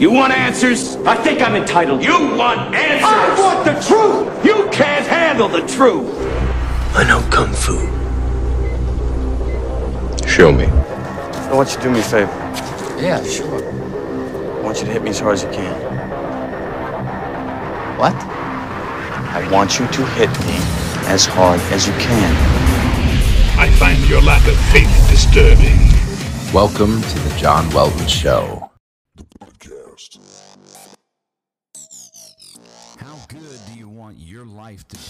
You want answers? I think I'm entitled. You want answers? I want the truth! You can't handle the truth! I know Kung Fu. Show me. I want you to do me a favor. Yeah, sure. I want you to hit me as hard as you can. What? I want you to hit me as hard as you can. I find your lack of faith disturbing. Welcome to the John Welton Show. Life to be?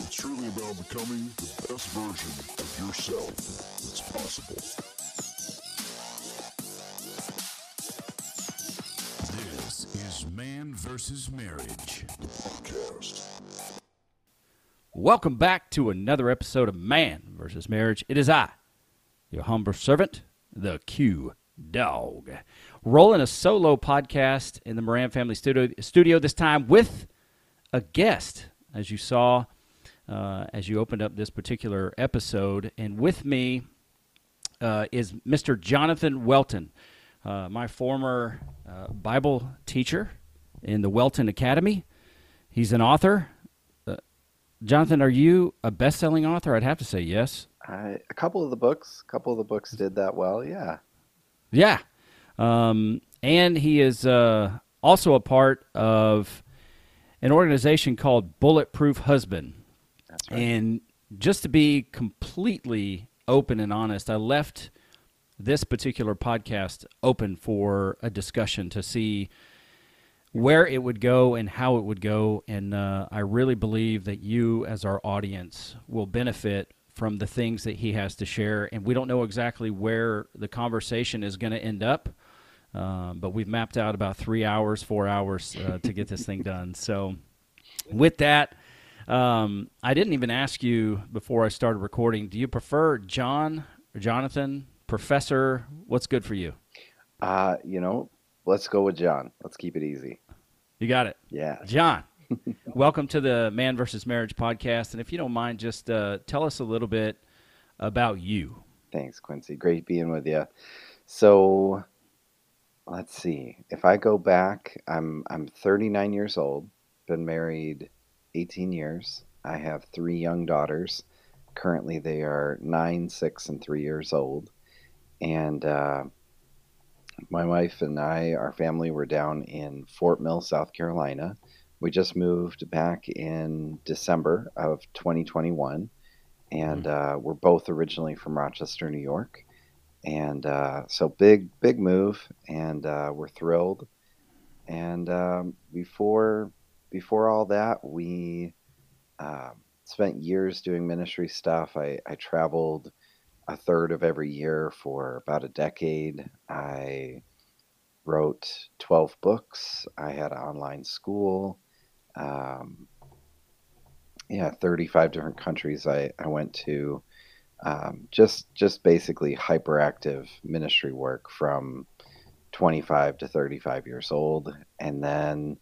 It's truly about becoming the best version of yourself that's possible. This is Man versus Marriage. Podcast. Welcome back to another episode of Man versus Marriage. It is I, your humble servant, the Q Dog, rolling a solo podcast in the Moran Family Studio, studio this time with a guest, as you saw uh, as you opened up this particular episode. And with me uh, is Mr. Jonathan Welton, uh, my former uh, Bible teacher in the Welton Academy. He's an author. Uh, Jonathan, are you a best-selling author? I'd have to say yes. I, a couple of the books, a couple of the books did that well. Yeah. Yeah. Um, and he is uh, also a part of an organization called Bulletproof Husband. That's right. And just to be completely open and honest, I left this particular podcast open for a discussion to see where it would go and how it would go. And uh, I really believe that you, as our audience, will benefit from the things that he has to share. And we don't know exactly where the conversation is going to end up. Um, but we've mapped out about three hours, four hours uh, to get this thing done. So, with that, um, I didn't even ask you before I started recording. Do you prefer John or Jonathan, Professor? What's good for you? Uh, you know, let's go with John. Let's keep it easy. You got it. Yeah. John, welcome to the Man versus Marriage podcast. And if you don't mind, just uh, tell us a little bit about you. Thanks, Quincy. Great being with you. So, let's see. If I go back, I'm I'm 39 years old. Been married 18 years. I have three young daughters. Currently, they are nine, six, and three years old. And uh, my wife and I, our family, were down in Fort Mill, South Carolina. We just moved back in December of 2021, and uh, we're both originally from Rochester, New York. And uh, so big, big move, and uh, we're thrilled. And um, before before all that, we um, spent years doing ministry stuff. I, I traveled a third of every year for about a decade. I wrote 12 books. I had an online school. Um, yeah, 35 different countries I, I went to. Um, just just basically hyperactive ministry work from 25 to 35 years old. And then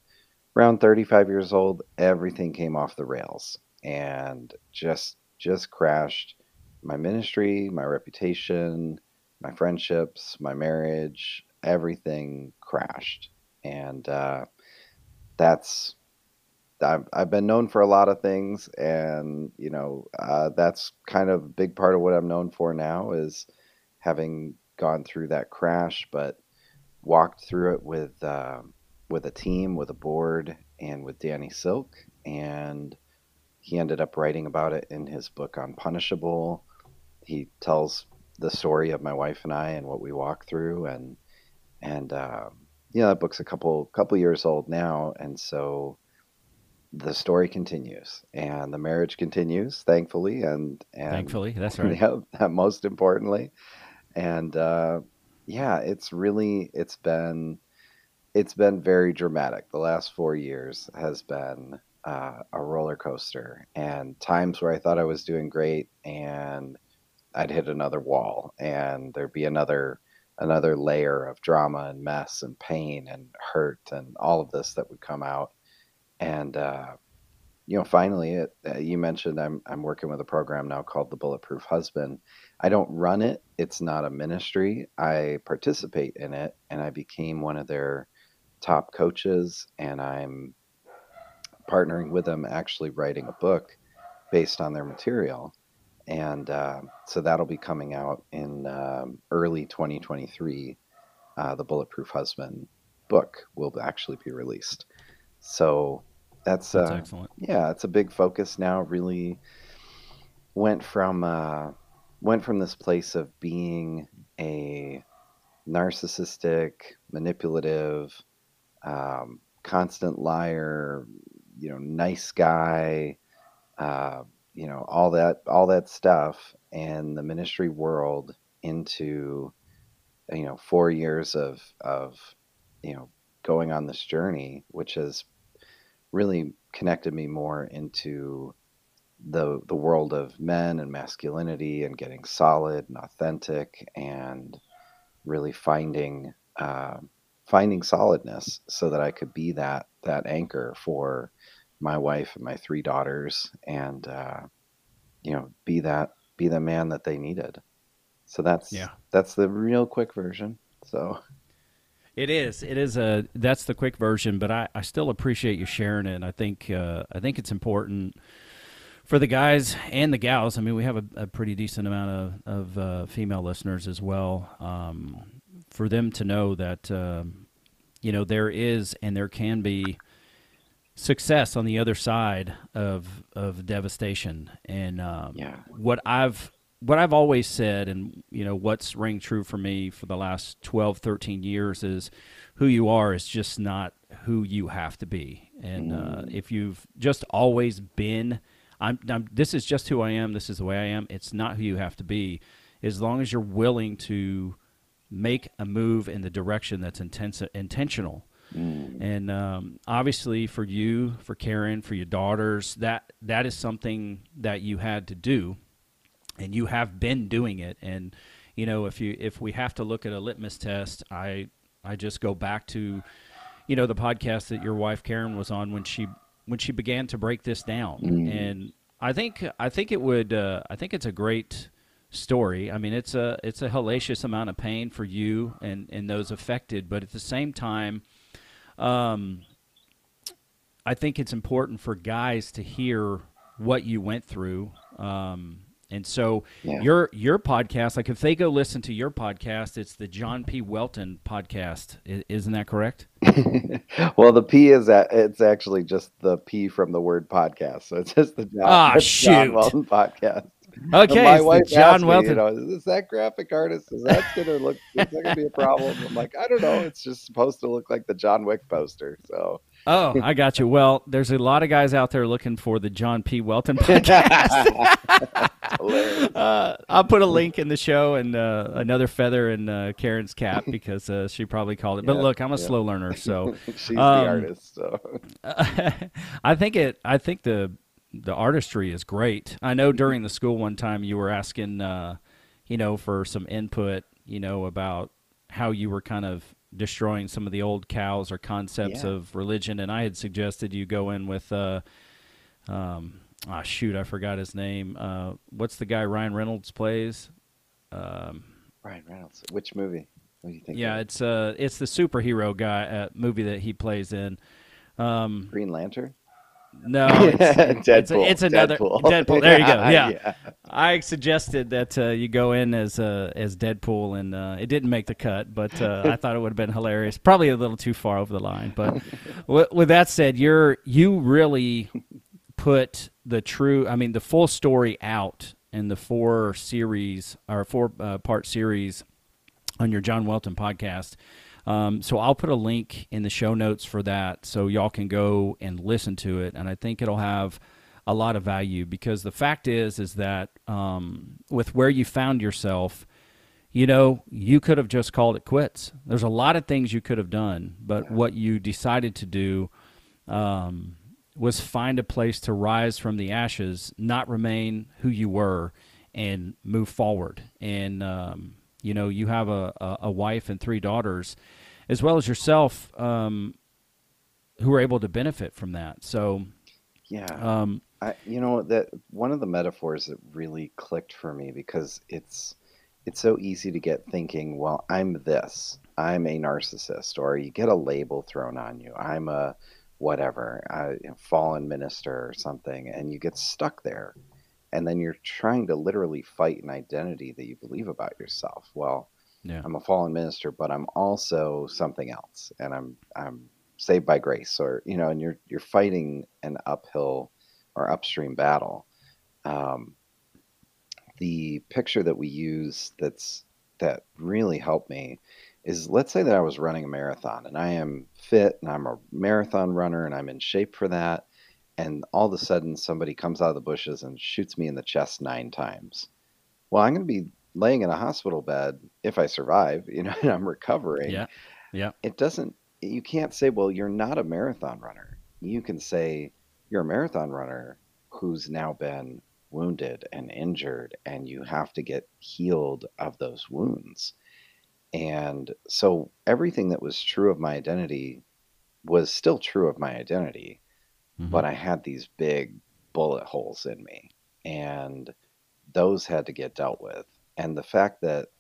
around 35 years old, everything came off the rails and just just crashed my ministry, my reputation, my friendships, my marriage, everything crashed. And uh, that's, I've, I've been known for a lot of things. And, you know, uh, that's kind of a big part of what I'm known for now is having gone through that crash, but walked through it with, uh, with a team, with a board, and with Danny Silk. And he ended up writing about it in his book Unpunishable he tells the story of my wife and I and what we walked through and and um, you know that book's a couple couple years old now and so the story continues and the marriage continues thankfully and and Thankfully, that's right. yeah most importantly. And uh, yeah it's really it's been it's been very dramatic. The last four years has been uh, a roller coaster and times where I thought I was doing great and I'd hit another wall and there'd be another another layer of drama and mess and pain and hurt and all of this that would come out and uh, you know, finally, it, uh, you mentioned I'm I'm working with a program now called the Bulletproof Husband. I don't run it; it's not a ministry. I participate in it, and I became one of their top coaches, and I'm partnering with them, actually writing a book based on their material, and uh, so that'll be coming out in um, early 2023. Uh, the Bulletproof Husband book will actually be released. So that's, That's uh, excellent. yeah, it's a big focus now. Really went from uh, went from this place of being a narcissistic, manipulative, um, constant liar, you know, nice guy, uh, you know, all that all that stuff, and the ministry world into you know four years of of you know going on this journey, which has really connected me more into the the world of men and masculinity and getting solid and authentic and really finding uh, finding solidness so that I could be that that anchor for my wife and my three daughters and uh, you know be that be the man that they needed. So that's Yeah. that's the real quick version. So It is. It is a. That's the quick version, but I, I still appreciate you sharing it. I think uh, I think it's important for the guys and the gals. I mean, we have a, a pretty decent amount of of uh, female listeners as well. Um, for them to know that um, you know there is and there can be success on the other side of of devastation and um, Yeah. what I've what I've always said and you know what's ring true for me for the last 12 13 years is who you are is just not who you have to be. And uh, if you've just always been I'm, I'm this is just who I am this is the way I am it's not who you have to be. As long as you're willing to make a move in the direction that's intense, intentional. And um, obviously for you for karen for your daughters that that is something that you had to do and you have been doing it. And you know if you if we have to look at a litmus test i i just go back to you know the podcast that your wife karen was on when she when she began to break this down. And i think i think it would uh, i think it's a great story. I mean it's a it's a hellacious amount of pain for you and and those affected but at the same time um, I think it's important for guys to hear what you went through. Um, and so Yeah. your your podcast, like if they go listen to your podcast, it's the John P. Welton podcast. Isn't that correct? well, the P is that it's actually just the P from the word podcast. So it's just the John, Ah, the John shoot. Welton podcast. Okay, And my wife John Welton. you know, is that graphic artist? Is that going to look? Is that going to be a problem? I'm like, I don't know. It's just supposed to look like the John Wick poster. So Oh, I got you. Well, there's a lot of guys out there looking for the John P. Welton podcast. Uh, I'll put a link in the show and uh, another feather in uh, Karen's cap because uh, she probably called it. But Yeah, look, I'm a yeah. slow learner, so She's Um, the artist. So I think it. I think the the artistry is great. I know during the school one time you were asking, uh, you know, for some input, you know, about how you were kind of destroying some of the old cows or concepts Yeah. of religion, and I had suggested you go in with, uh, um, ah, shoot, I forgot his name. Uh, what's the guy Ryan Reynolds plays? Um, Ryan Reynolds. Which movie? What do you think? yeah, it's uh, it's the superhero guy uh, movie that he plays in. Um, Green Lantern. no, it's, it's, Deadpool. it's another Deadpool. Deadpool. There you go. Yeah. yeah. I suggested that uh, you go in as uh, as Deadpool, and uh, it didn't make the cut, but uh, I thought it would have been hilarious. Probably a little too far over the line, but with, with that said, you're you really put the true, I mean, the full story out in the four series or four uh, part series on your John Welton podcast. Um, so I'll put a link in the show notes for that so y'all can go and listen to it. And I think it'll have a lot of value because the fact is, is that um, with where you found yourself, you know, you could have just called it quits. There's a lot of things you could have done, but what you decided to do um, was find a place to rise from the ashes, not remain who you were, and move forward. And um, you know, you have a, a, a wife and three daughters, as well as yourself, um, who are able to benefit from that. So, Yeah. Um, I, you know that one of the metaphors that really clicked for me because it's it's so easy to get thinking, well, I'm this, I'm a narcissist, or you get a label thrown on you, I'm a whatever, a fallen minister or something, and you get stuck there, and then you're trying to literally fight an identity that you believe about yourself. Well, yeah. I'm a fallen minister, but I'm also something else, and I'm I'm saved by grace, or you know, and you're you're fighting an uphill or upstream battle. Um, the picture that we use that's that really helped me is let's say that I was running a marathon and I am fit and I'm a marathon runner and I'm in shape for that, and all of a sudden somebody comes out of the bushes and shoots me in the chest nine times. Well, I'm going to be laying in a hospital bed if I survive, you know, and I'm recovering. Yeah. Yeah. It doesn't, you can't say, well, you're not a marathon runner. You can say, you're a marathon runner who's now been wounded and injured, and you have to get healed of those wounds. And so everything that was true of my identity was still true of my identity, Mhm. but I had these big bullet holes in me, and those had to get dealt with. And the fact that,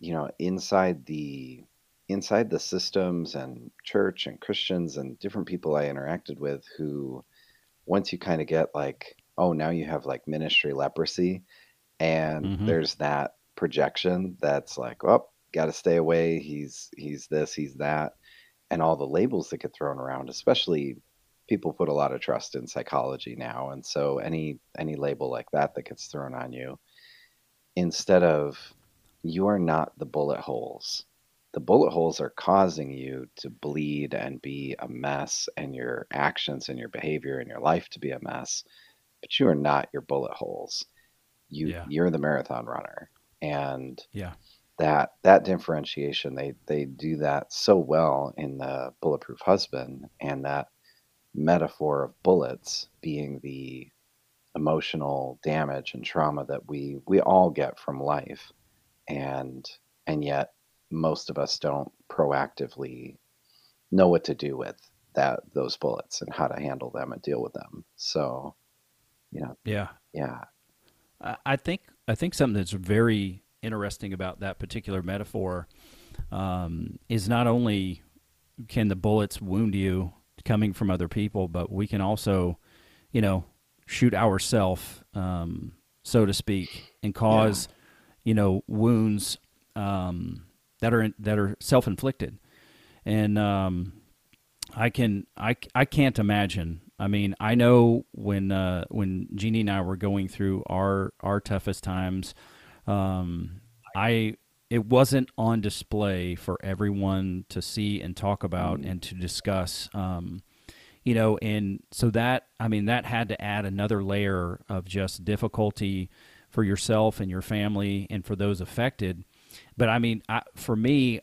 you know, inside the inside the systems and church and Christians and different people I interacted with who once you kind of get like, oh, now you have like ministry leprosy, and Mhm. there's that projection that's like, oh, got to stay away. He's he's this, he's that, and all the labels that get thrown around. Especially, people put a lot of trust in psychology now, and so any any label like that that gets thrown on you, instead of you are not the bullet holes. The bullet holes are causing you to bleed and be a mess, and your actions and your behavior and your life to be a mess. But you are not your bullet holes. You Yeah. you're the marathon runner, and Yeah. That that differentiation they they do that so well in the bulletproof husband and that metaphor of bullets being the emotional damage and trauma that we we all get from life and and yet most of us don't proactively know what to do with that those bullets and how to handle them and deal with them. So you know Yeah. yeah. I I think I think something that's very interesting about that particular metaphor um, is not only can the bullets wound you coming from other people, but we can also, you know, shoot ourselves, um, so to speak, and cause, you know, wounds um, that are that are self inflicted, and um, I can I, I can't imagine. I mean, I know when uh, when Jeannie and I were going through our our toughest times, um, I it wasn't on display for everyone to see and talk about and to discuss. Um, you know, and so that I mean that had to add another layer of just difficulty for yourself and your family and for those affected. But I mean, I, for me,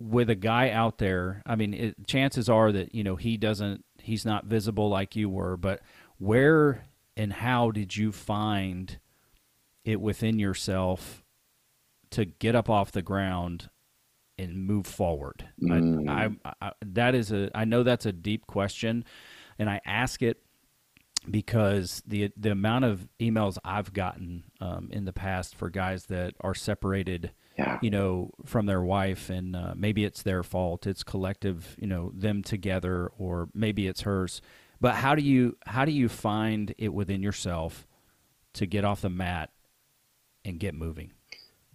with a guy out there, I mean, it, chances are that you know he doesn't, he's not visible like you were. But where and how did you find it within yourself to get up off the ground and move forward? Mm. I, I, I, that is a, I know that's a deep question, and I ask it because the the amount of emails I've gotten um, in the past for guys that are separated yeah you know, from their wife, and uh, maybe it's their fault. It's collective, you know, them together, or maybe it's hers. But how do you how do you find it within yourself to get off the mat and get moving?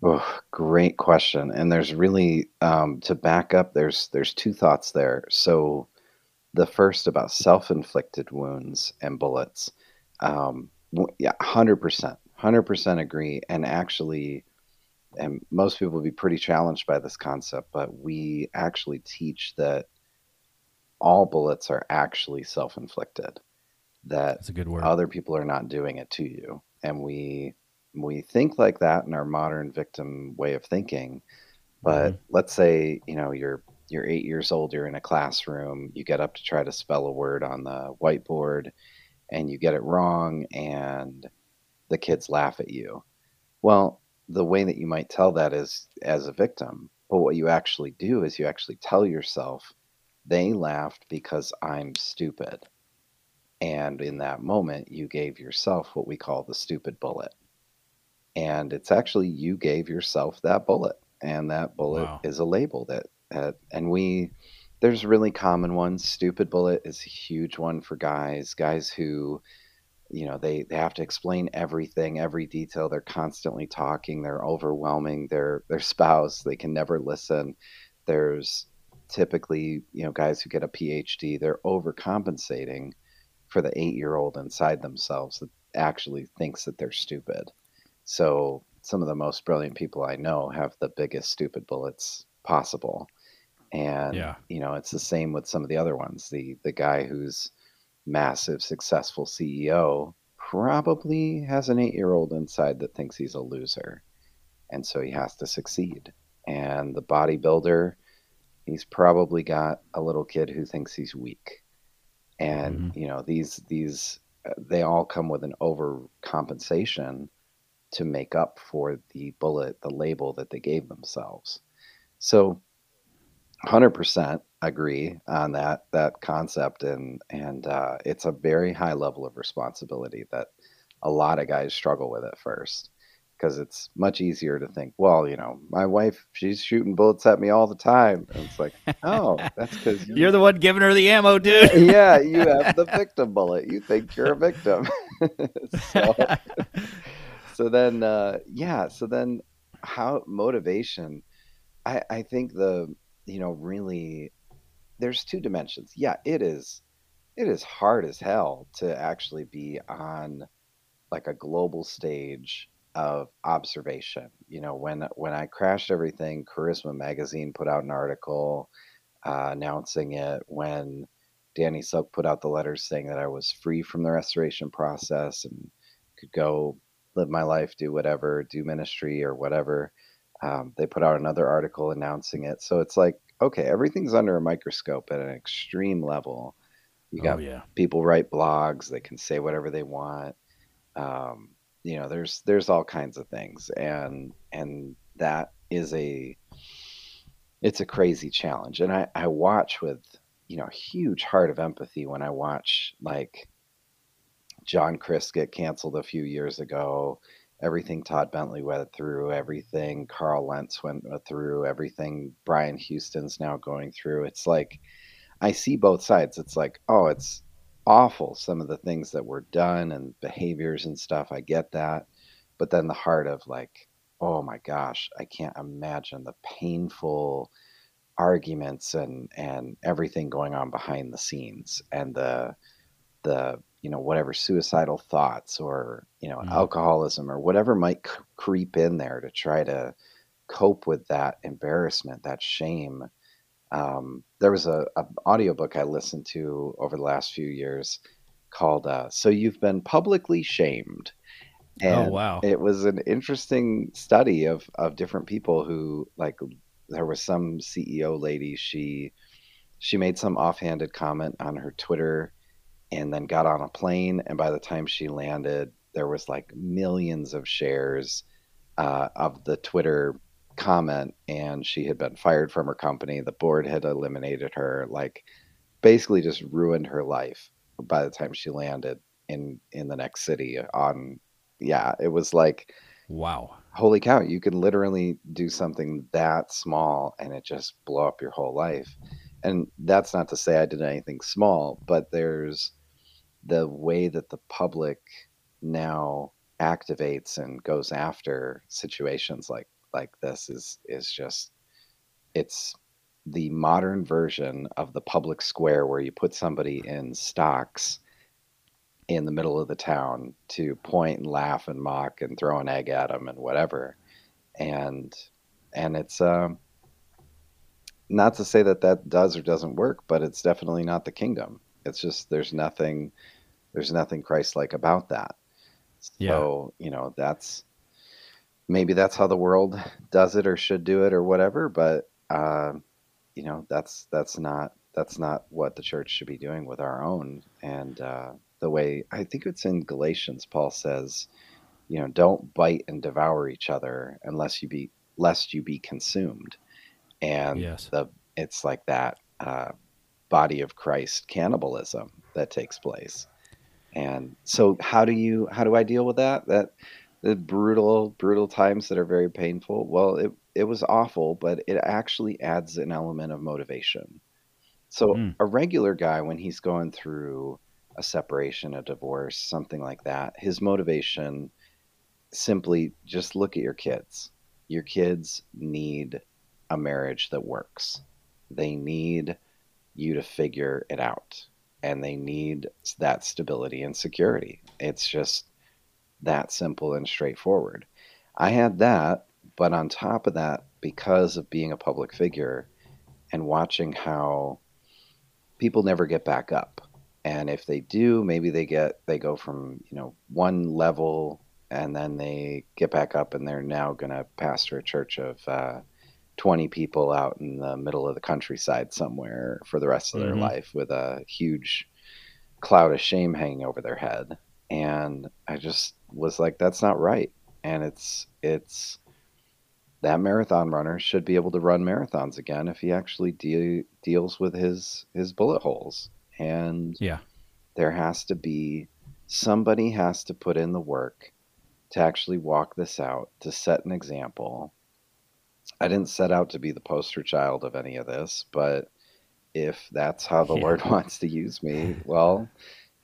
Oh, great question. And there's really um, to back up. There's there's two thoughts there. So the first about self-inflicted wounds and bullets. Um, yeah, hundred percent, hundred percent agree. And actually, and most people would be pretty challenged by this concept, but we actually teach that all bullets are actually self-inflicted. That That's a good word. other people are not doing it to you and we we think like that in our modern victim way of thinking but mm-hmm. let's say you know you're you're eight years old you're in a classroom you get up to try to spell a word on the whiteboard and you get it wrong and the kids laugh at you. Well the way that you might tell that is as a victim but what you actually do is you actually tell yourself they laughed because i'm stupid. And in that moment, you gave yourself what we call the stupid bullet. And it's actually you gave yourself that bullet. And that bullet Wow. is a label that, that and we, there's really common ones. Stupid bullet is a huge one for guys, guys who, you know, they, they have to explain everything, every detail. They're constantly talking. They're overwhelming their, their spouse. They can never listen. There's typically, you know, guys who get a PhD, they're overcompensating for the eight year old inside themselves that actually thinks that they're stupid. So some of the most brilliant people I know have the biggest stupid bullets possible. And Yeah. you know, it's the same with some of the other ones. The the guy who's massive successful CEO probably has an 8-year-old inside that thinks he's a loser. And so he has to succeed. And the bodybuilder, he's probably got a little kid who thinks he's weak. And you know, these these uh, they all come with an overcompensation to make up for the bullet, the label that they gave themselves. So 100% agree on that that concept and and uh, it's a very high level of responsibility that a lot of guys struggle with at first because it's much easier to think well you know my wife she's shooting bullets at me all the time and it's like oh that's because You're the one giving her the ammo, dude. yeah you have the victim bullet you think you're a victim so, so then uh yeah so then how motivation i i think the you know really there's two dimensions. Yeah it is it is hard as hell to actually be on like a global stage of observation. You know when when i crashed everything charisma magazine put out an article uh, announcing it when danny silk put out the letters saying that i was free from the restoration process and could go live my life do whatever do ministry or whatever um, they put out another article announcing it. So it's like okay everything's under a microscope at an extreme level. You got oh yeah. people write blogs they can say whatever they want. Um, you know there's there's all kinds of things. And and that is a it's a crazy challenge. And i i watch with you know huge heart of empathy when i watch like John Crist get canceled a few years ago. Everything todd bentley went through everything carl lentz went through everything brian houston's now going through. It's like i see both sides. It's like oh it's awful some of the things that were done and behaviors and stuff. I get that. But then the heart of like oh my gosh i can't imagine the painful arguments and and everything going on behind the scenes and the the you know whatever suicidal thoughts or you know Mhm. alcoholism or whatever might c- creep in there to try to cope with that embarrassment that shame um, there was a, a audiobook i listened to over the last few years called uh, so you've been publicly shamed Oh, wow. it was an interesting study of of different people who like there was some ceo lady she she made some offhanded comment on her twitter and then got on a plane and by the time she landed there was like millions of shares uh, of the twitter comment and she had been fired from her company the board had eliminated her like basically just ruined her life by the time she landed in in the next city on yeah it was like Wow. holy cow you can literally do something that small and it just blow up your whole life and that's not to say i did anything small but there's the way that the public now activates and goes after situations like like this is is just it's the modern version of the public square where you put somebody in stocks in the middle of the town to point and laugh and mock and throw an egg at them and whatever. And and it's um not to say that that does or doesn't work but it's definitely not the kingdom. It's just there's nothing there's nothing christ-like about that Yeah. so you know that's maybe that's how the world does it or should do it or whatever but uh, you know that's that's not that's not what the church should be doing with our own and uh, the way i think it's in galatians paul says you know don't bite and devour each other unless you be lest you be consumed and Yes. the it's like that uh, body of christ cannibalism that takes place And so how do you how do I deal with that? That the brutal brutal times that are very painful. Well, it it was awful, but it actually adds an element of motivation. So Mm. a regular guy when he's going through a separation, a divorce, something like that, his motivation simply just look at your kids. Your kids need a marriage that works. They need you to figure it out and they need that stability and security. It's just that simple and straightforward. I had that, but on top of that, because of being a public figure and watching how people never get back up. And if they do, maybe they get they go from, you know, one level and then they get back up and they're now going to pastor a church of uh, 20 people out in the middle of the countryside somewhere for the rest of their Mhm. life with a huge cloud of shame hanging over their head and i just was like that's not right and it's it's that marathon runner should be able to run marathons again if he actually de- deals with his his bullet holes and Yeah. there has to be somebody has to put in the work to actually walk this out to set an example i didn't set out to be the poster child of any of this but if that's how the Yeah. lord wants to use me well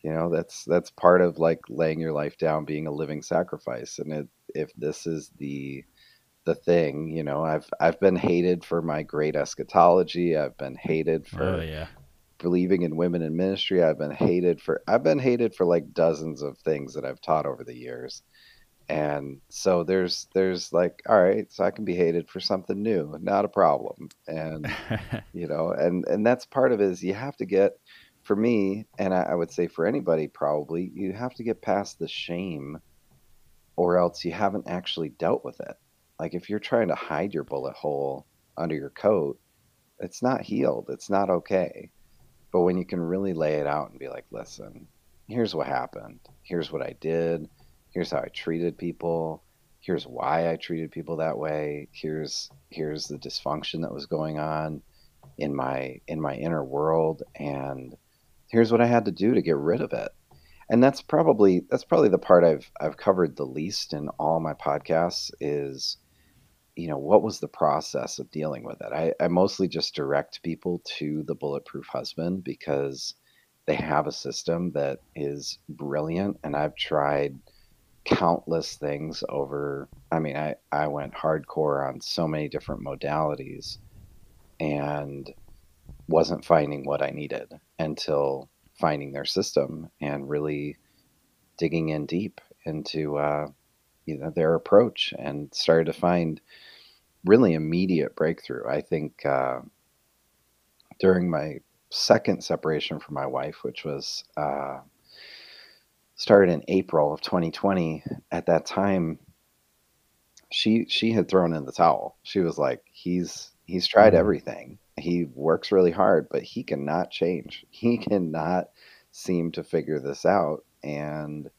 you know that's that's part of like laying your life down being a living sacrifice and it, if this is the the thing you know i've i've been hated for my great eschatology i've been hated for Oh yeah. believing in women in ministry. I've been hated for I've been hated for like dozens of things that I've taught over the years. And so there's there's like all right, so I can be hated for something new, not a problem. And you know, and and that's part of it is you have to get for me, and I, I would say for anybody probably, you have to get past the shame or else you haven't actually dealt with it. Like if you're trying to hide your bullet hole under your coat, it's not healed. It's not okay. But when you can really lay it out and be like, listen, here's what happened. Here's what I did. Here's how I treated people. Here's why I treated people that way. Here's here's the dysfunction that was going on in my in my inner world and here's what I had to do to get rid of it. And that's probably that's probably the part I've I've covered the least in all my podcasts is you know what was the process of dealing with it I, I mostly just direct people to the bulletproof husband because they have a system that is brilliant and i've tried countless things over i mean i, I went hardcore on so many different modalities and wasn't finding what i needed until finding their system and really digging in deep into uh, you know their approach and started to find really immediate breakthrough. I think uh, during my second separation from my wife, which was uh, started in April of 2020, at that time, she she had thrown in the towel. She was like, "He's he's tried mm-hmm. everything. He works really hard, but he cannot change. He cannot seem to figure this out." And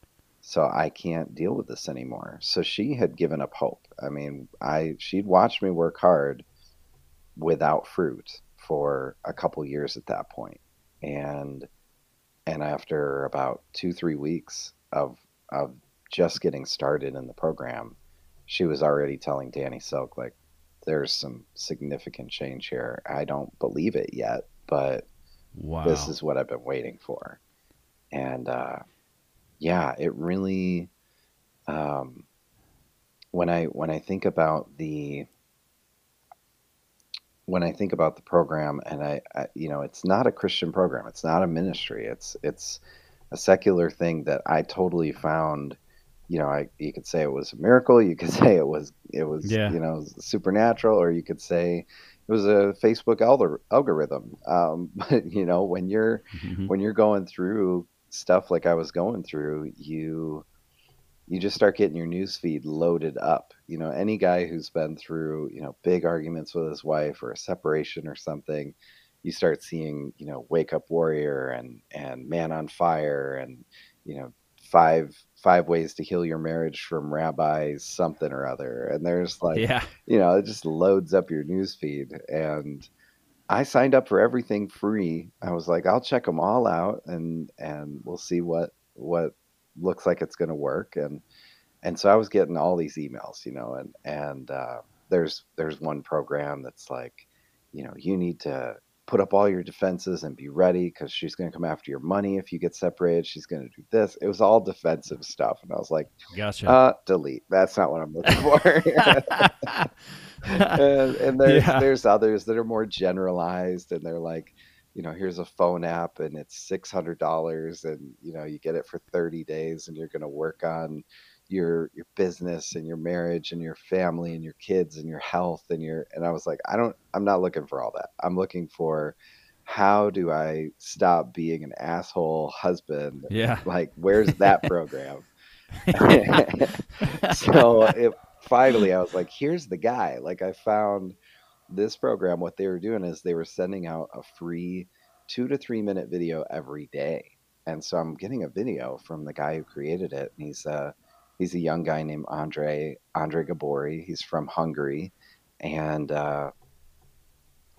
so I can't deal with this anymore. So she had given up hope. I mean, I she'd watched me work hard without fruit for a couple years at that point. And and after about 2-3 weeks of of just getting started in the program, she was already telling Danny Silk like there's some significant change here. I don't believe it yet, but Wow. this is what I've been waiting for. And uh yeah, it really um, when I when I think about the when I think about the program, and I, I you know, it's not a Christian program. It's not a ministry. It's it's a secular thing that I totally found. You know, I you could say it was a miracle. You could say it was it was Yeah. you know supernatural, or you could say it was a Facebook algor- algorithm. Um, but you know, when you're Mhm. when you're going through stuff like I was going through, you you just start getting your news feed loaded up. You know, any guy who's been through, you know, big arguments with his wife or a separation or something, you start seeing, you know, Wake Up Warrior and and Man on Fire and, you know, five five ways to heal your marriage from rabbis something or other. And there's like yeah. you know, it just loads up your news feed. And I signed up for everything free. I was like, I'll check them all out and and we'll see what what looks like it's going to work and and so I was getting all these emails, you know, and and uh, there's there's one program that's like, you know, you need to put up all your defenses and be ready because she's going to come after your money if you get separated. She's going to do this. It was all defensive stuff, and I was like, Gotcha. uh, delete. That's not what I'm looking for. and, and there's Yeah. there's others that are more generalized, and they're like, you know, here's a phone app, and it's six hundred dollars, and you know, you get it for thirty days, and you're going to work on your your business and your marriage and your family and your kids and your health and your and I was like, I don't I'm not looking for all that. I'm looking for how do I stop being an asshole husband? Yeah. Like, where's that program? so it finally I was like, here's the guy. Like I found this program. What they were doing is they were sending out a free two to three minute video every day. And so I'm getting a video from the guy who created it. And he's uh he's a young guy named Andre Andre Gabori. He's from Hungary. And uh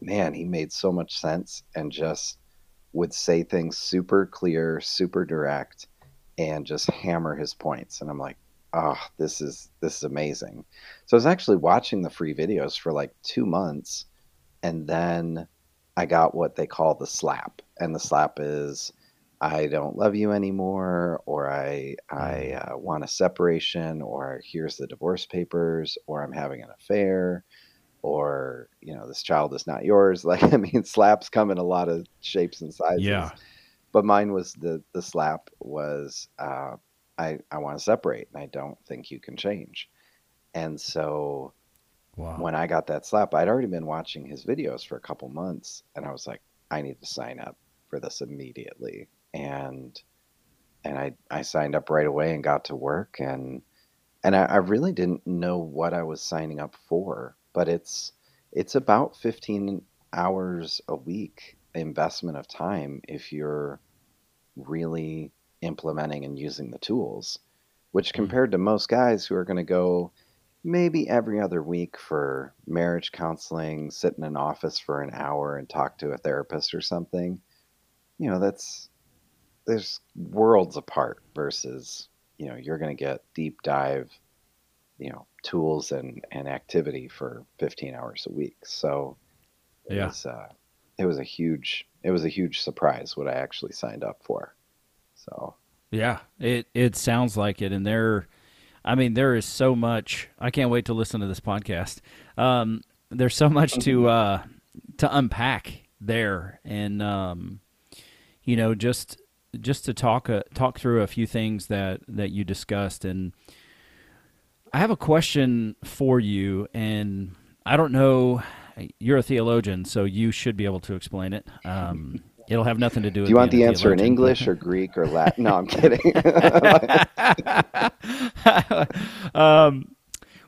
man, he made so much sense and just would say things super clear, super direct, and just hammer his points. And I'm like, oh, this is this is amazing. So I was actually watching the free videos for like two months, and then I got what they call the slap, and the slap is I don't love you anymore, or I I uh, want a separation, or here's the divorce papers, or I'm having an affair, or you know this child is not yours. Like I mean, slaps come in a lot of shapes and sizes Yeah. but mine was the the slap was uh, I I want to separate and I don't think you can change, and so Wow. when I got that slap, I'd already been watching his videos for a couple months, and I was like, I need to sign up for this immediately, and and I I signed up right away and got to work and and I, I really didn't know what I was signing up for, but it's it's about 15 hours a week investment of time if you're really implementing and using the tools, which compared to most guys who are going to go maybe every other week for marriage counseling, sit in an office for an hour and talk to a therapist or something, you know, that's there's worlds apart versus, you know, you're going to get deep dive, you know, tools and and activity for 15 hours a week. So it Yeah. was uh, it was a huge it was a huge surprise what I actually signed up for. So Yeah, it it sounds like it, and there, I mean, there is so much. I can't wait to listen to this podcast. Um, there's so much to uh, to unpack there, and um, you know, just just to talk uh, talk through a few things that that you discussed, and I have a question for you, and I don't know. You're a theologian, so you should be able to explain it. Um, it'll have nothing to do. with do you want the answer in. English or Greek or Latin? No, I'm kidding. um,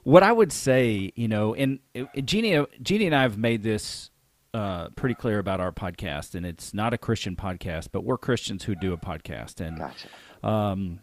what I would say, you know, and Jeannie, Jeannie and I have made this uh, pretty clear about our podcast, and it's not a Christian podcast, but we're Christians who do a podcast, and gotcha. um,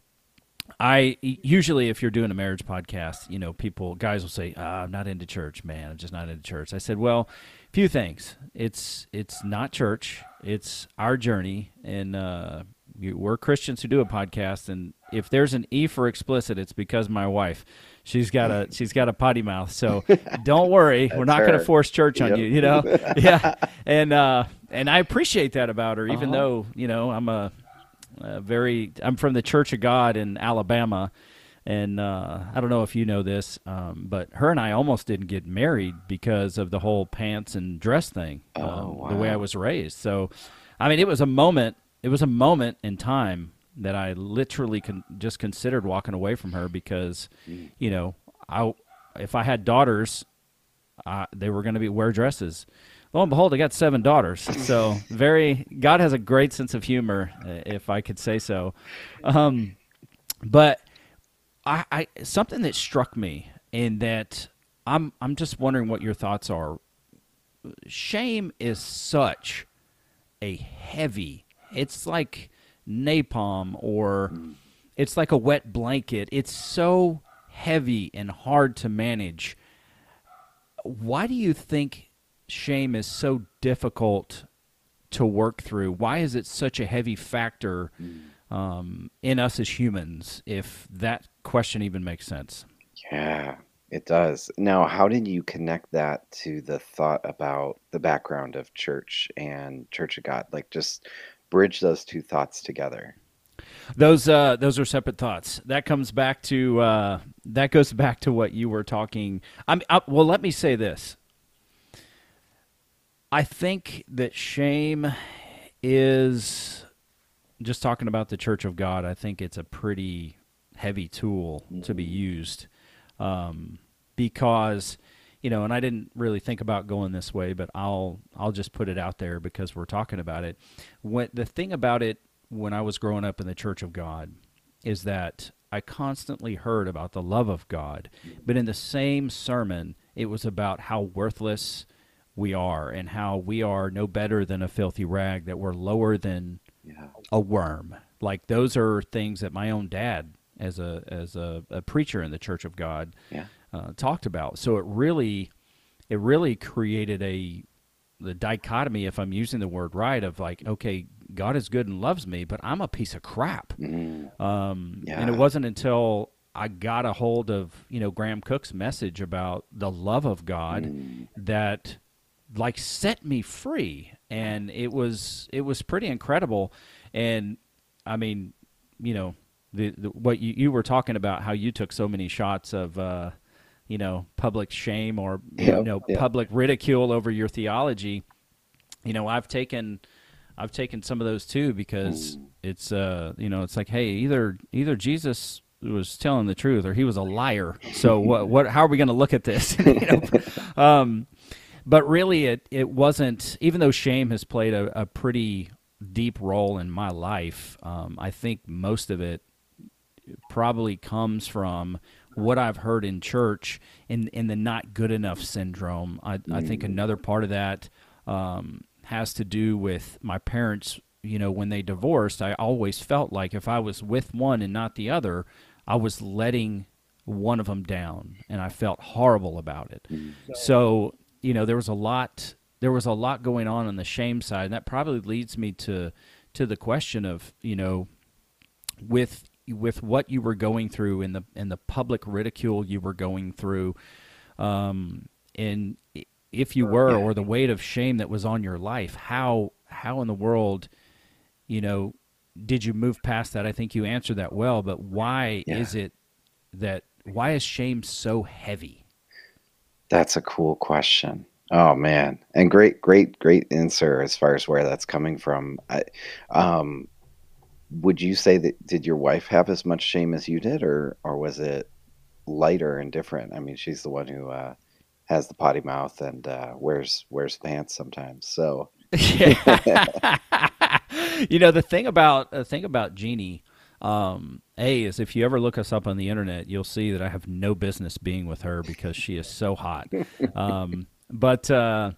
I usually, if you're doing a marriage podcast, you know, people guys will say, ah, "I'm not into church, man. I'm just not into church." I said, "Well, a few things. It's it's not church. It's our journey, and uh, you, we're Christians who do a podcast. And if there's an E for explicit, it's because my wife, she's got a she's got a potty mouth. So don't worry, we're not going to force church on Yep. you. You know, yeah. And uh, and I appreciate that about her, even Uh-huh. though you know I'm a uh, very I'm from the Church of God in Alabama and uh, I don't know if you know this um, but her and I almost didn't get married because of the whole pants and dress thing Oh, um, the way I was raised so I mean it was a moment it was a moment in time that I literally con- just considered walking away from her because Mm. you know I if I had daughters uh, they were going to be wear dresses. Lo and behold, I got seven daughters. So very God has a great sense of humor, uh, if I could say so. Um, but I, I something that struck me, and that I'm I'm just wondering what your thoughts are. Shame is such a heavy. It's like napalm or it's like a wet blanket. It's so heavy and hard to manage. Why do you think shame is so difficult to work through? Why is it such a heavy factor um, in us as humans, if that question even makes sense. Yeah, it does. Now, how did you connect that to the thought about the background of church and Church of God? Like, just bridge those two thoughts together. Those uh, those are separate thoughts. That comes back to uh, that goes back to what you were talking. I'm I, well. Let me say this. I think that shame is just talking about the Church of God. I think it's a pretty heavy tool to be used um, because you know, and I didn't really think about going this way, but I'll I'll just put it out there because we're talking about it. When the thing about it when I was growing up in the Church of God is that I constantly heard about the love of God, but in the same sermon, it was about how worthless we are and how we are no better than a filthy rag, that we're lower than Yeah. a worm. Like those are things that my own dad, as a as a, a preacher in the Church of God, Yeah. uh, talked about. So it really, it really created a the dichotomy, if I'm using the word right, of like, okay, God is good and loves me, but I'm a piece of crap. Mm, Um, Yeah. And it wasn't until I got a hold of you know Graham Cooke's message about the love of God mm, that like set me free, and it was it was pretty incredible. And I mean, you know, the, the what you, you were talking about how you took so many shots of. Uh, you know, public shame or you know, yep. public ridicule over your theology. You know, I've taken I've taken some of those too because it's uh you know it's like hey either either Jesus was telling the truth or he was a liar. So what what how are we going to look at this? You know? um, but really it it wasn't even though shame has played a, a pretty deep role in my life. Um, I think most of it probably comes from what I've heard in church in in the not good enough syndrome. I, I think another part of that um, has to do with my parents. You know, when they divorced, I always felt like if I was with one and not the other, I was letting one of them down, and I felt horrible about it. So, you know, there was a lot. There was a lot going on on the shame side, and that probably leads me to to the question of you know with with what you were going through in the in the public ridicule you were going through um and if you were or the weight of shame that was on your life how how in the world you know did you move past that i think you answered that well but why Yeah. is it that why is shame so heavy That's a cool question. Oh man, and great, great, great answer as far as where that's coming from. I, um, would you say that did your wife have as much shame as you did, or or was it lighter and different? I mean, she's the one who uh, has the potty mouth and uh, wears wears pants sometimes. So you know the thing about the thing about Jeannie, um, a is if you ever look us up on the internet, you'll see that I have no business being with her because she is so hot. um, but uh,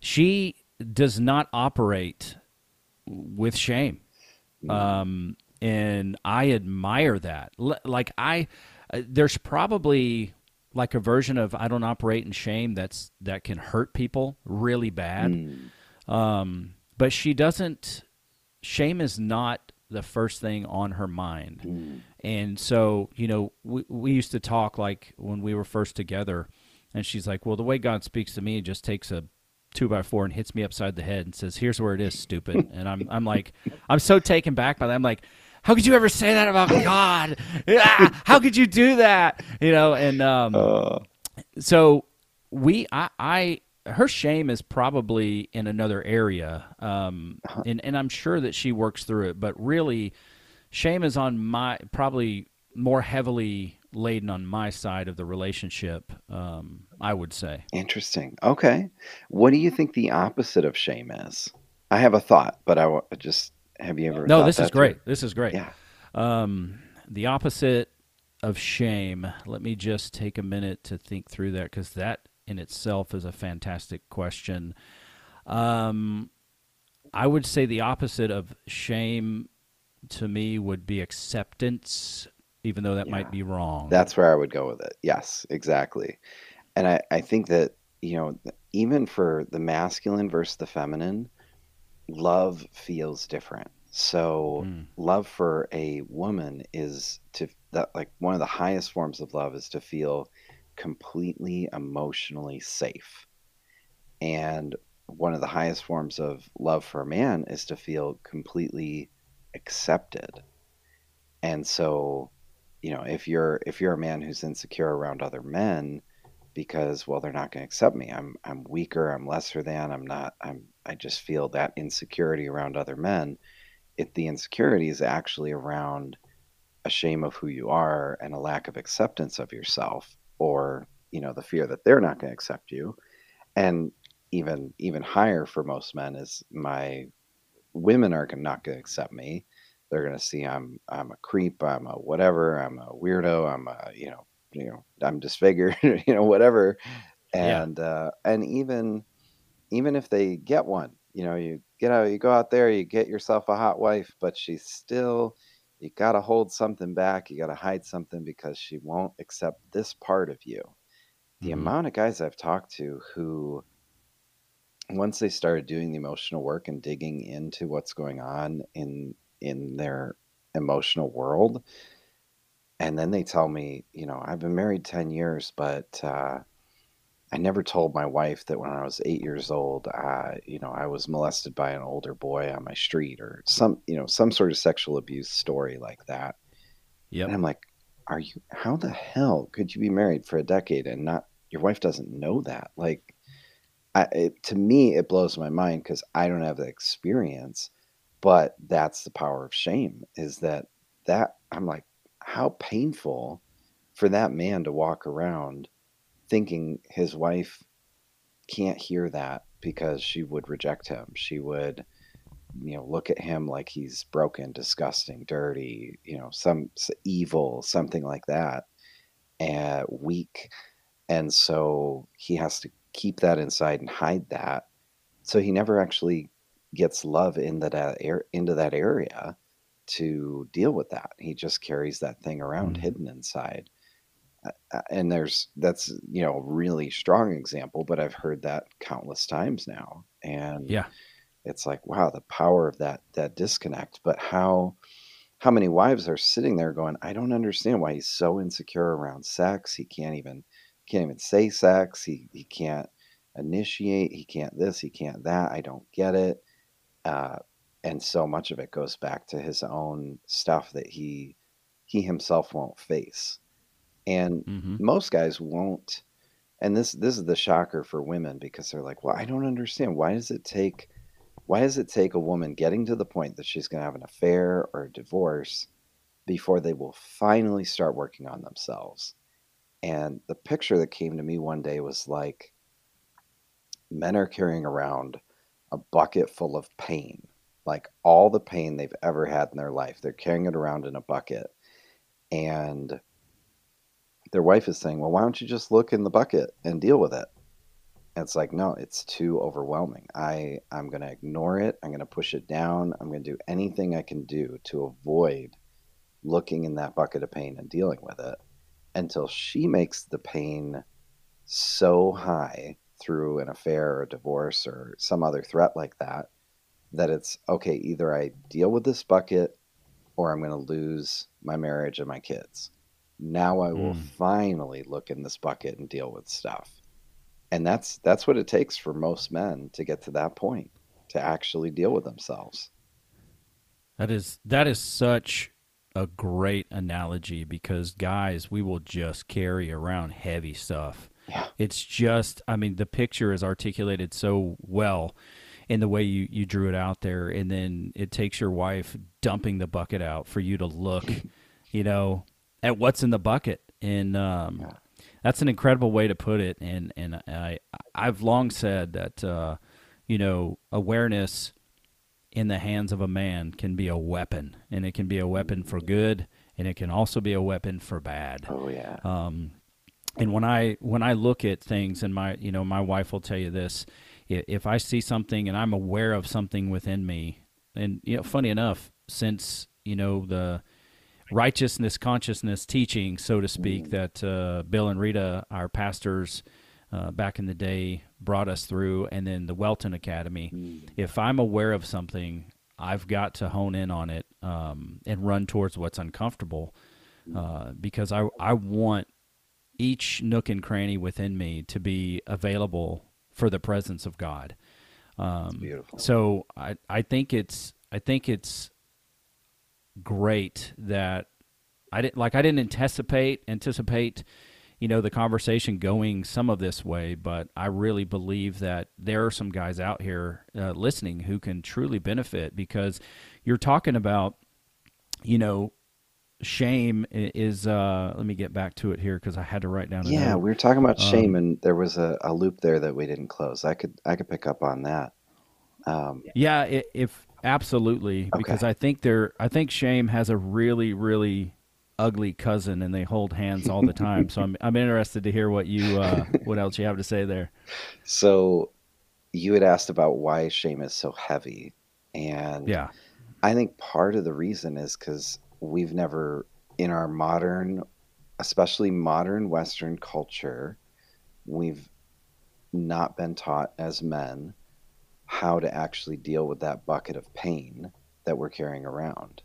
she does not operate with shame, um, and I admire that. L- like I, uh, there's probably like a version of I don't operate in shame that's that can hurt people really bad. Um, but she doesn't. Shame is not the first thing on her mind, and so you know we we used to talk like when we were first together, and she's like, "Well, the way God speaks to me just takes a two by four and hits me upside the head and says, "Here's where it is, stupid." And I'm I'm like, I'm so taken back by that. I'm like. How could you ever say that about God? Ah, How could you do that? You know, and um, uh, so we I, I her shame is probably in another area um and and I'm sure that she works through it but really shame is on my probably more heavily laden on my side of the relationship um I would say interesting. Okay, what do you think the opposite of shame is? I have a thought, but I wa- just have you ever? no this is great this is great Yeah. um the opposite of shame let me just take a minute to think through that because that in itself is a fantastic question um i would say the opposite of shame to me would be acceptance even though that Yeah. might be wrong That's where I would go with it. Yes, exactly. And I, I think that, you know, even for the masculine versus the feminine, love feels different. So Mm. love for a woman is to that like one of the highest forms of love is to feel completely emotionally safe. And one of the highest forms of love for a man is to feel completely accepted. And so, you know, if you're if you're a man who's insecure around other men because well they're not going to accept me. I'm I'm weaker, I'm lesser than, I'm not I'm I just feel that insecurity around other men. If the insecurity is actually around a shame of who you are and a lack of acceptance of yourself or, you know, the fear that they're not going to accept you. And even even higher for most men is my women are not going to accept me. They're going to see I'm I'm a creep, I'm a whatever, I'm a weirdo, I'm a you know you know I'm disfigured, you know whatever, Yeah. and uh, and even even if they get one, you know you get out, you go out there, you get yourself a hot wife, but she's still you got to hold something back, you got to hide something because she won't accept this part of you. The Mhm. amount of guys I've talked to who once they started doing the emotional work and digging into what's going on in in their emotional world and then they tell me you know i've been married 10 years but uh, i never told my wife that when i was eight years old uh, you know i was molested by an older boy on my street or some you know some sort of sexual abuse story like that Yep. and i'm like are you how the hell could you be married for a decade and not your wife doesn't know that like I, it, to me, it blows my mind because I don't have the experience. But that's the power of shame. Is that that I'm like, how painful for that man to walk around thinking his wife can't hear that because she would reject him. She would, you know, look at him like he's broken, disgusting, dirty, you know, some evil, something like that, and weak. And so he has to keep that inside and hide that. So he never actually gets love into that air into that area to deal with that. He just carries that thing around Mhm. hidden inside. Uh, uh, and there's that's you know a really strong example, but I've heard that countless times now. And Yeah. it's like wow, the power of that that disconnect. But how how many wives are sitting there going, I don't understand why he's so insecure around sex. He can't even can't even say sex. He he can't initiate. He can't this. He can't that. I don't get it. Uh, and so much of it goes back to his own stuff that he he himself won't face. And Mhm. most guys won't. And this this is the shocker for women because they're like, well, I don't understand. Why does it take why does it take a woman getting to the point that she's going to have an affair or a divorce before they will finally start working on themselves? And the picture that came to me one day was like men are carrying around a bucket full of pain, like all the pain they've ever had in their life. They're carrying it around in a bucket. And their wife is saying, Well, why don't you just look in the bucket and deal with it? And it's like, no, it's too overwhelming. I, I'm going to ignore it. I'm going to push it down. I'm going to do anything I can do to avoid looking in that bucket of pain and dealing with it until she makes the pain so high through an affair or a divorce or some other threat like that that it's okay, either I deal with this bucket or I'm going to lose my marriage and my kids. Now I will Mm. finally look in this bucket and deal with stuff. And that's that's what it takes for most men to get to that point to actually deal with themselves. That is that is such a great analogy because guys, we will just carry around heavy stuff. Yeah. It's just I mean the picture is articulated so well in the way you, you drew it out there and then it takes your wife dumping the bucket out for you to look, you know, at what's in the bucket. And um Yeah. that's an incredible way to put it and and I I've long said that uh you know, awareness in the hands of a man can be a weapon, and it can be a weapon for good, and it can also be a weapon for bad. Oh yeah. Um, and when I when I look at things, and my you know my wife will tell you this, if I see something and I'm aware of something within me, and you know, funny enough, since you know the righteousness consciousness teaching, so to speak, that uh, Bill and Rita, our pastors uh, back in the day, brought us through, and then the Welton Academy. If I'm aware of something, I've got to hone in on it um, and run towards what's uncomfortable uh, because I I want each nook and cranny within me to be available for the presence of God. Um, beautiful. So I I think it's I think it's great that I didn't like I didn't anticipate anticipate you know the conversation going some of this way, but I really believe that there are some guys out here uh, listening who can truly benefit because you're talking about you know shame is uh let me get back to it here because I had to write down Yeah, note. we were talking about shame, Um, and there was a, a loop there that we didn't close. I could I could pick up on that. Um, Yeah, i if absolutely, because I think they're I think shame has a really really ugly cousin, and they hold hands all the time. so I'm I'm interested to hear what you uh, what else you have to say there. so you had asked about why shame is so heavy, and Yeah, I think part of the reason is because we've never, in our modern, especially modern Western culture, we've not been taught as men how to actually deal with that bucket of pain that we're carrying around.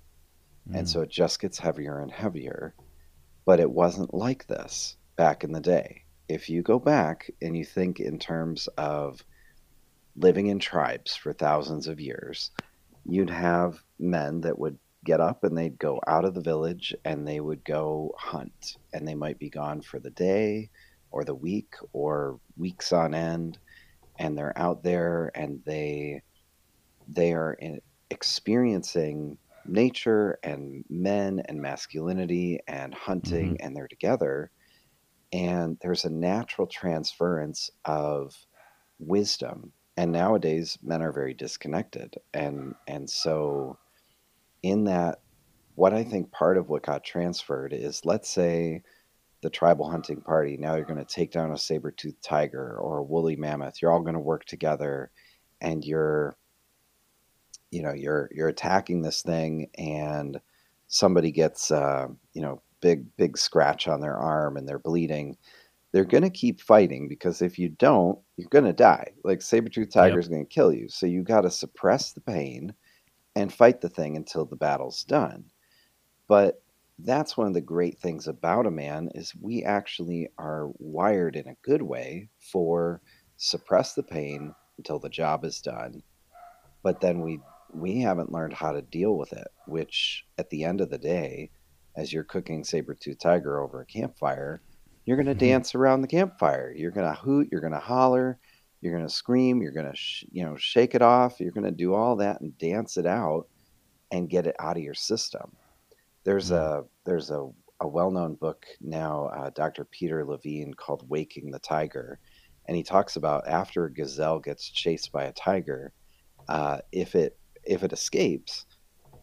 And so mm. it just gets heavier and heavier. But it wasn't like this back in the day. If you go back and you think in terms of living in tribes for thousands of years, you'd have men that would get up and they'd go out of the village and they would go hunt. And they might be gone for the day or the week or weeks on end. And they're out there and they they are in, experiencing nature and men and masculinity and hunting mm-hmm. and they're together and there's a natural transference of wisdom and nowadays men are very disconnected and and so in that what i think part of what got transferred is let's say the tribal hunting party now you're going to take down a saber-toothed tiger or a woolly mammoth you're all going to work together and you're you know you're you're attacking this thing and somebody gets uh, you know big big scratch on their arm and they're bleeding they're going to keep fighting because if you don't you're going to die. Like saber-tooth tiger is going to kill you. So you got to suppress the pain and fight the thing until the battle's done. But that's one of the great things about a man is we actually are wired in a good way for suppress the pain until the job is done. But then we we haven't learned how to deal with it which at the end of the day as you're cooking saber-tooth tiger over a campfire you're going to mm-hmm. dance around the campfire. You're going to hoot you're going to holler you're going to scream you're going to sh- you know shake it off you're going to do all that and dance it out and get it out of your system. There's a there's a, a well-known book now uh, dr peter levine called waking the tiger and he talks about after a gazelle gets chased by a tiger uh, if it if it escapes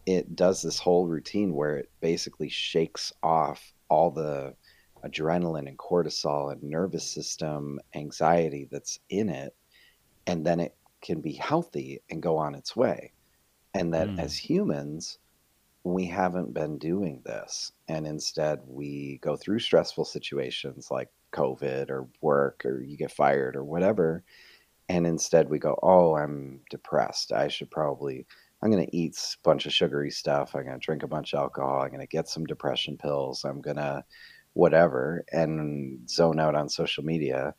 it does this whole routine where it basically shakes off all the adrenaline and cortisol and nervous system anxiety that's in it and then it can be healthy and go on its way. And that Mm. as humans we haven't been doing this and instead we go through stressful situations like covid or work or you get fired or whatever and instead we go oh i'm depressed. I should probably i'm going to eat a bunch of sugary stuff. I'm going to drink a bunch of alcohol. I'm going to get some depression pills. I'm going to whatever and zone out on social media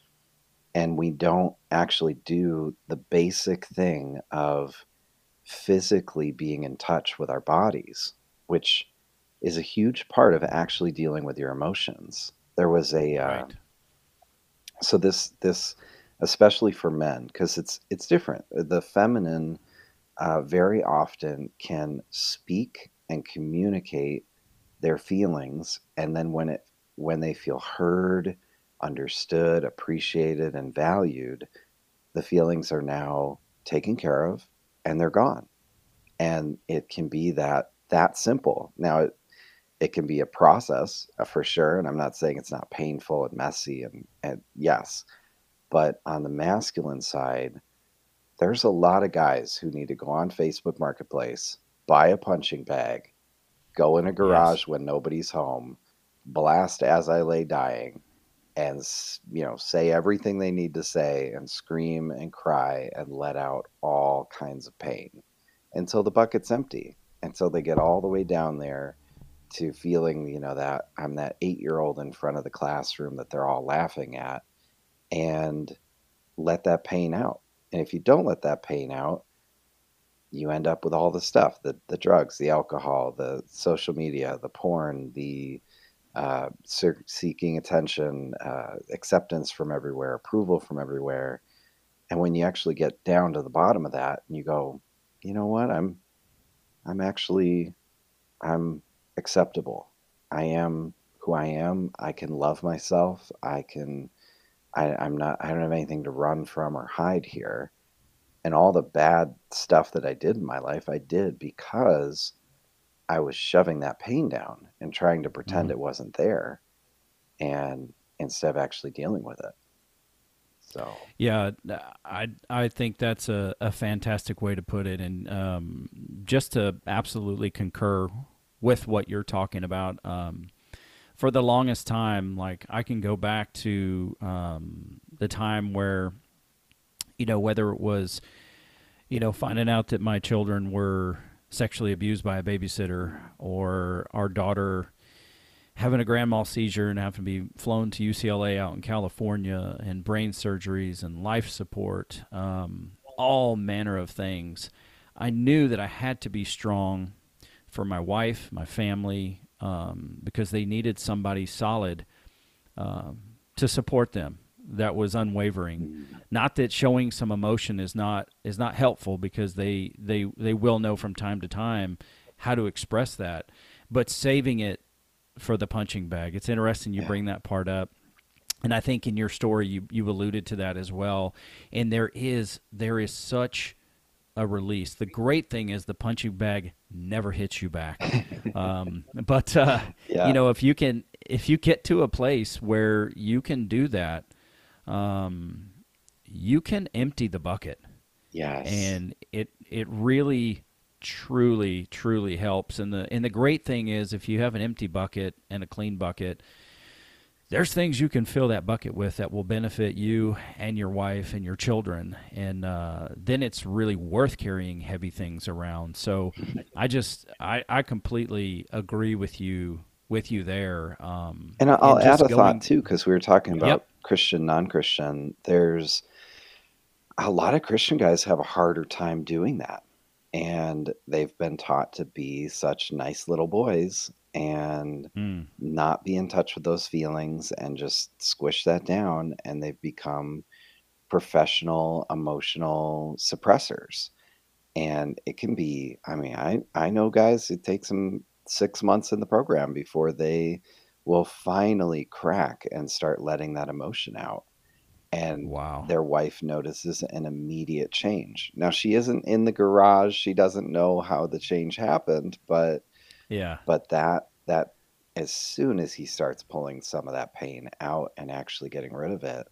and we don't actually do the basic thing of physically being in touch with our bodies which is a huge part of actually dealing with your emotions there was a uh, right. so this this especially for men because it's it's different the feminine uh, very often can speak and communicate their feelings and then when it when they feel heard understood appreciated and valued the feelings are now taken care of and they're gone. And it can be that that simple. Now it, it can be a process uh, for sure and i'm not saying it's not painful and messy and, and yes but on the masculine side there's a lot of guys who need to go on facebook marketplace buy a punching bag go in a garage when nobody's home blast as i lay dying and you know say everything they need to say and scream and cry and let out all kinds of pain until the bucket's empty. until they get all the way down there to feeling, you know, that I'm that eight year old in front of the classroom that they're all laughing at and let that pain out. And if you don't let that pain out, you end up with all the stuff the, the drugs, the alcohol, the social media, the porn, the uh, seeking attention, uh, acceptance from everywhere, approval from everywhere. And when you actually get down to the bottom of that and you go, you know what, I'm, I'm actually, I'm acceptable. I am who I am. I can love myself. I can, I, I'm not, I don't have anything to run from or hide here. And all the bad stuff that I did in my life, I did because I was shoving that pain down and trying to pretend Mhm. it wasn't there and instead of actually dealing with it. So, Yeah, I I think that's a, a fantastic way to put it, and um, just to absolutely concur with what you're talking about. Um, for the longest time, like I can go back to um, the time where, you know, whether it was, you know, finding out that my children were sexually abused by a babysitter, or our daughter having a grand mal seizure and having to be flown to UCLA out in California and brain surgeries and life support, um, all manner of things. I knew that I had to be strong for my wife, my family, um, because they needed somebody solid um, to support them that was unwavering. Not that showing some emotion is not is not helpful because they they they will know from time to time how to express that, but saving it for the punching bag. It's interesting you bring that part up. And I think in your story you you alluded to that as well. And there is there is such a release. The great thing is the punching bag never hits you back. um, but uh, Yeah. you know if you can if you get to a place where you can do that, um, you can empty the bucket. Yes. and it it really truly truly helps. And the and the great thing is if you have an empty bucket and a clean bucket there's things you can fill that bucket with that will benefit you and your wife and your children. And uh, then it's really worth carrying heavy things around. So i just i i completely agree with you with you there. Um And I'll and add a going- thought too, because we were talking about Yep. Christian, non-Christian. There's a lot of Christian guys have a harder time doing that, and they've been taught to be such nice little boys and Mm, not be in touch with those feelings and just squish that down, and they've become professional emotional suppressors. And it can be, I mean, I I know guys. It takes them six months in the program before they will finally crack and start letting that emotion out. And wow their wife notices an immediate change. Now she isn't in the garage, she doesn't know how the change happened, but yeah but that that as soon as he starts pulling some of that pain out and actually getting rid of it,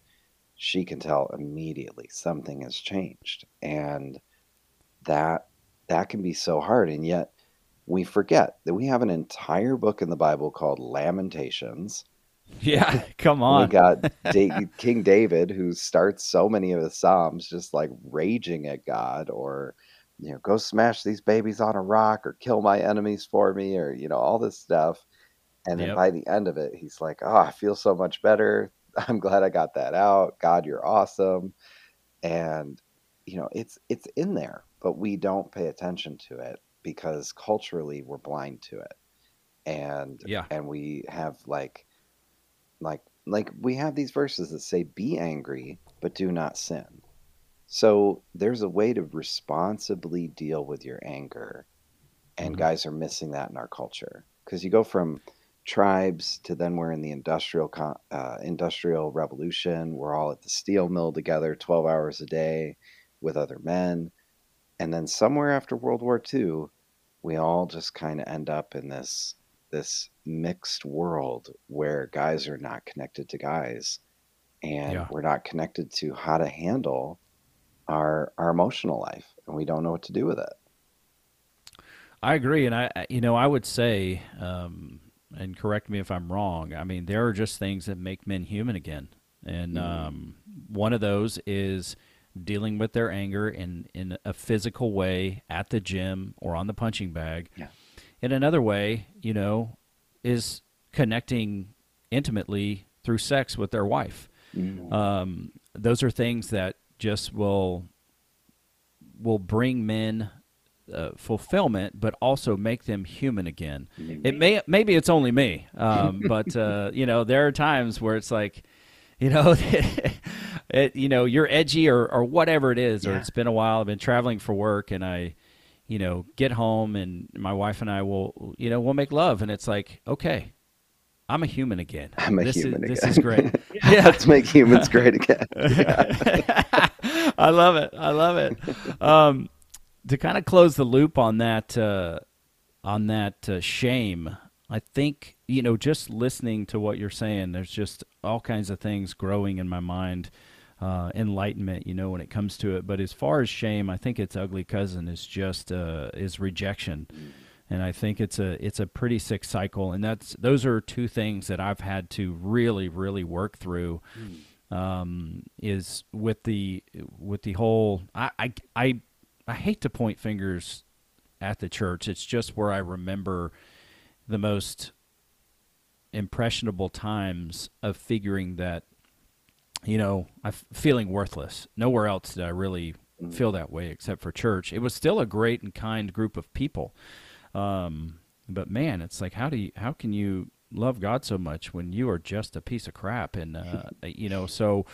she can tell immediately something has changed. And that that can be so hard and yet we forget that we have an entire book in the Bible called Lamentations. yeah come on. We got Da- King David, who starts so many of the Psalms just like raging at God, or you know, go smash these babies on a rock, or kill my enemies for me, or you know, all this stuff. And then Yep. by the end of it, he's like, "Oh, I feel so much better. I'm glad I got that out. God, you're awesome." And you know, it's it's in there, but we don't pay attention to it because culturally we're blind to it, and Yeah. and we have like like like we have these verses that say be angry but do not sin so there's a way to responsibly deal with your anger and Mhm. guys are missing that in our culture because you go from tribes to then we're in the industrial uh, industrial revolution we're all at the steel mill together 12 hours a day with other men and then somewhere after world war ii we all just kind of end up in this this mixed world where guys are not connected to guys and Yeah. we're not connected to how to handle our our emotional life and we don't know what to do with it I agree, and I, you know, I would say, um, and correct me if I'm wrong. I mean, there are just things that make men human again, and Mhm. um, one of those is dealing with their anger in in a physical way at the gym or on the punching bag. Yeah. And another way, you know, is connecting intimately through sex with their wife. Um, those are things that just will will bring men uh, fulfillment, but also make them human again. It may maybe it's only me, um, but uh, you know there are times where it's like, you know, it, you know you're edgy or or whatever it is, or it's been a while. I've been traveling for work, and I, you know, get home and my wife and I will, you know, we'll make love, and it's like, okay. I'm a human again. I'm a this human is, again. This is great. yeah. Let's make humans great again. I love it. I love it. Um, to kind of close the loop on that, uh, on that uh, shame, I think you know, just listening to what you're saying, there's just all kinds of things growing in my mind, uh, enlightenment, you know, when it comes to it. But as far as shame, I think its ugly cousin is just uh, is rejection. And I think it's a it's a pretty sick cycle, and that's those are two things that I've had to really really work through um, is with the with the whole I, I I I hate to point fingers at the church. It's just where I remember the most impressionable times of figuring that you know I'm feeling worthless. Nowhere else did I really feel that way except for church. It was still a great and kind group of people. Um, but man, it's like how do you how can you love God so much when you are just a piece of crap and uh, you know so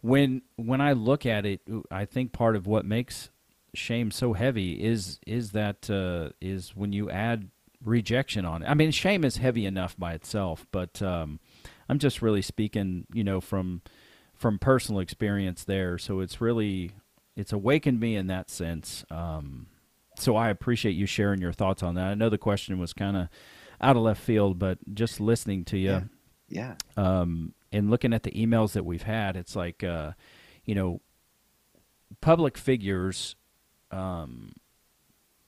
when when I look at it I think part of what makes shame so heavy is is that uh, is when you add rejection on it. I mean shame is heavy enough by itself, but um, I'm just really speaking, you know, from from personal experience there. So it's really it's awakened me in that sense. Um, so I appreciate you sharing your thoughts on that. I know the question was kind of out of left field, but just listening to you Yeah. um, and looking at the emails that we've had, it's like, uh, you know, public figures, um,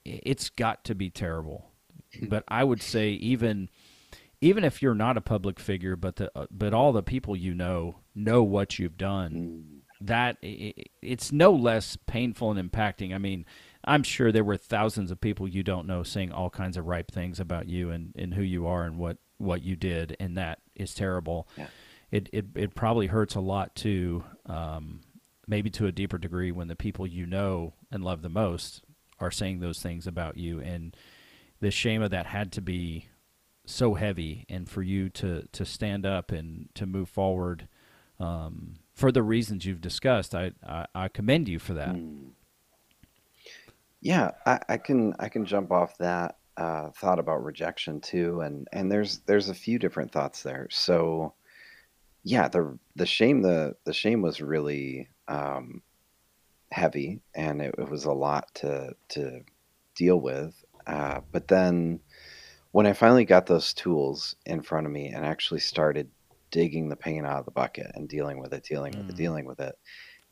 it's got to be terrible. But I would say even even if you're not a public figure, but the uh, but all the people you know know what you've done. That i- i- it's no less painful and impacting. I mean, I'm sure there were thousands of people you don't know saying all kinds of ripe things about you and, and who you are and what, what you did, and that is terrible. Yeah. It, it it probably hurts a lot too, um, maybe to a deeper degree when the people you know and love the most are saying those things about you, and the shame of that had to be so heavy, and for you to to stand up and to move forward. Um, for the reasons you've discussed, I, I, I commend you for that. Yeah, I, I can I can jump off that uh, thought about rejection too, and and there's there's a few different thoughts there. So, yeah, the the shame the the shame was really um, heavy, and it, it was a lot to to deal with. Uh, but then, when I finally got those tools in front of me and actually started digging the pain out of the bucket and dealing with it, dealing with it, dealing with it,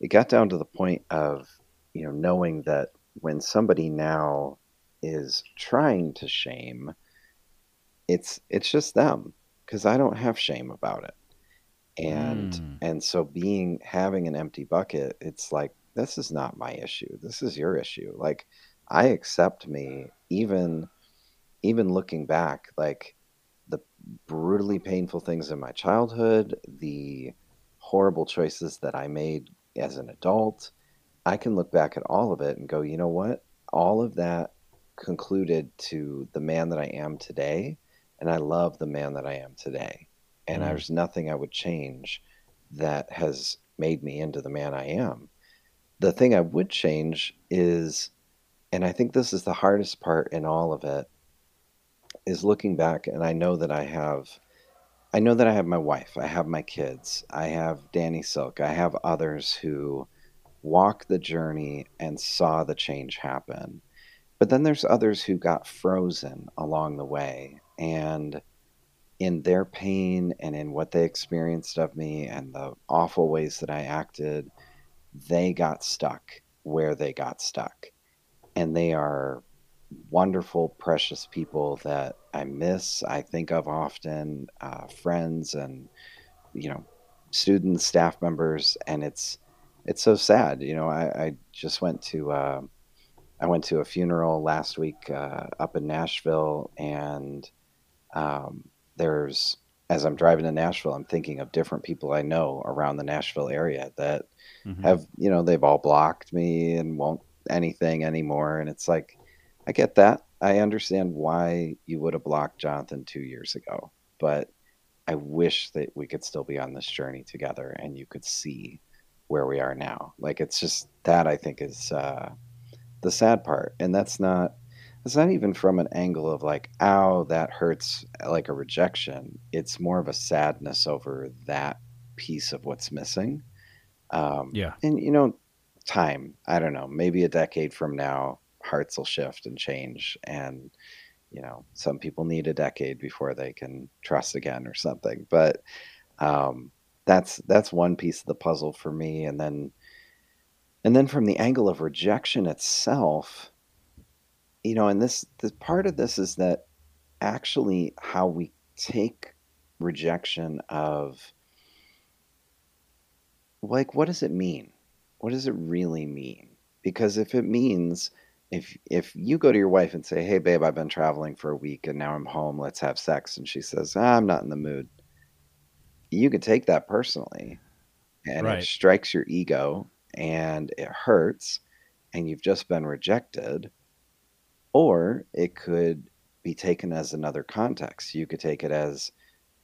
it got down to the point of you know knowing that when somebody now is trying to shame it's it's just them because i don't have shame about it. And Mm. and so being having an empty bucket it's like this is not my issue. This is your issue. Like i accept me even even looking back like the brutally painful things in my childhood the horrible choices that i made as an adult I can look back at all of it and go, you know what? All of that concluded to the man that I am today, and I love the man that I am today. And Mm. there's nothing I would change that has made me into the man I am. The thing I would change is, and I think this is the hardest part in all of it, is looking back, and I know that I have. I know that I have my wife, I have my kids, I have Danny Silk, I have others who walked the journey and saw the change happen. But then there's others who got frozen along the way. And in their pain and in what they experienced of me and the awful ways that I acted, they got stuck where they got stuck. And they are wonderful, precious people that I miss, I think of often, uh, friends and, you know, students, staff members. And it's, it's so sad. You know, I, I just went to uh, I went to a funeral last week uh, up in Nashville, and um, there's as I'm driving to Nashville, I'm thinking of different people I know around the Nashville area that Mhm. have you know they've all blocked me and won't anything anymore, and it's like I get that. I understand why you would have blocked Jonathan two years ago, but I wish that we could still be on this journey together and you could see where we are now. Like it's just that I think is uh, the sad part, and that's not it's not even from an angle of like, ow, that hurts like a rejection. It's more of a sadness over that piece of what's missing. Um, Yeah. and you know, time. I don't know. Maybe a decade from now, hearts will shift and change, and you know, some people need a decade before they can trust again or something. But um, that's that's one piece of the puzzle for me, and then and then from the angle of rejection itself, you know, and this the part of this is that actually how we take rejection of like what does it mean? What does it really mean? Because if it means if if you go to your wife and say, "Hey babe, I've been traveling for a week and now I'm home, let's have sex." And she says, ah, "I'm not in the mood." You could take that personally and Right. it strikes your ego and it hurts and you've just been rejected or it could be taken as another context. You could take it as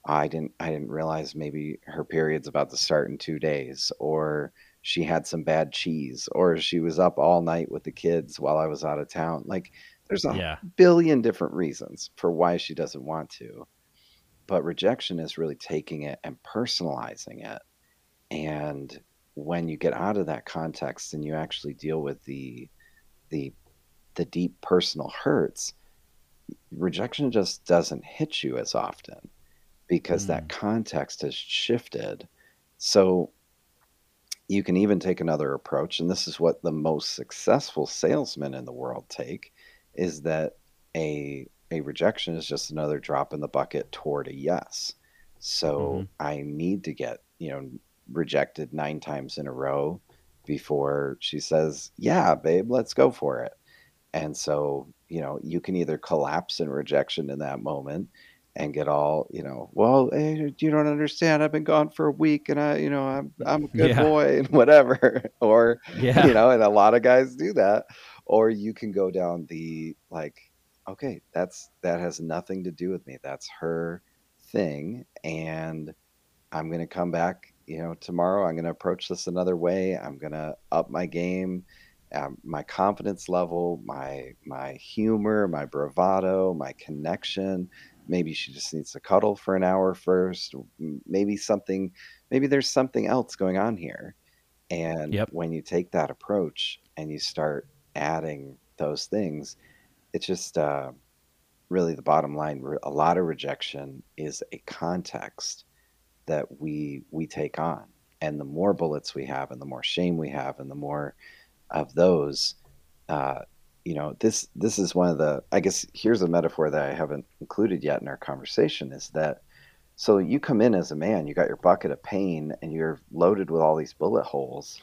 I didn't I didn't realize maybe her period's about to start in 2 days or she had some bad cheese or she was up all night with the kids while I was out of town. Like there's a Yeah. billion different reasons for why she doesn't want to. But rejection is really taking it and personalizing it. And when you get out of that context and you actually deal with the the the deep personal hurts, rejection just doesn't hit you as often because that mm. context has shifted. So you can even take another approach, and this is what the most successful salesmen in the world take, is that a a rejection is just another drop in the bucket toward a yes. So mm-hmm. I need to get, you know, rejected nine times in a row before she says, Yeah, babe, let's go for it. And so, you know, you can either collapse in rejection in that moment and get all, you know, well, eh, you don't understand. I've been gone for a week and I, you know, I'm I'm a good Yeah. boy and whatever. or Yeah. you know, and a lot of guys do that. Or you can go down the like, okay, that's that has nothing to do with me. That's her thing. And I'm gonna come back, you know, tomorrow. I'm gonna approach this another way. I'm gonna up my game, um, my confidence level, my my humor, my bravado, my connection. Maybe she just needs to cuddle for an hour first. Maybe something, maybe there's something else going on here. And Yep. when you take that approach and you start adding those things, it's just uh, really the bottom line. A lot of rejection is a context that we we take on, and the more bullets we have, and the more shame we have, and the more of those, uh, you know, this this is one of the. I guess here's a metaphor that I haven't included yet in our conversation is that. So you come in as a man, you got your bucket of pain, and you're loaded with all these bullet holes.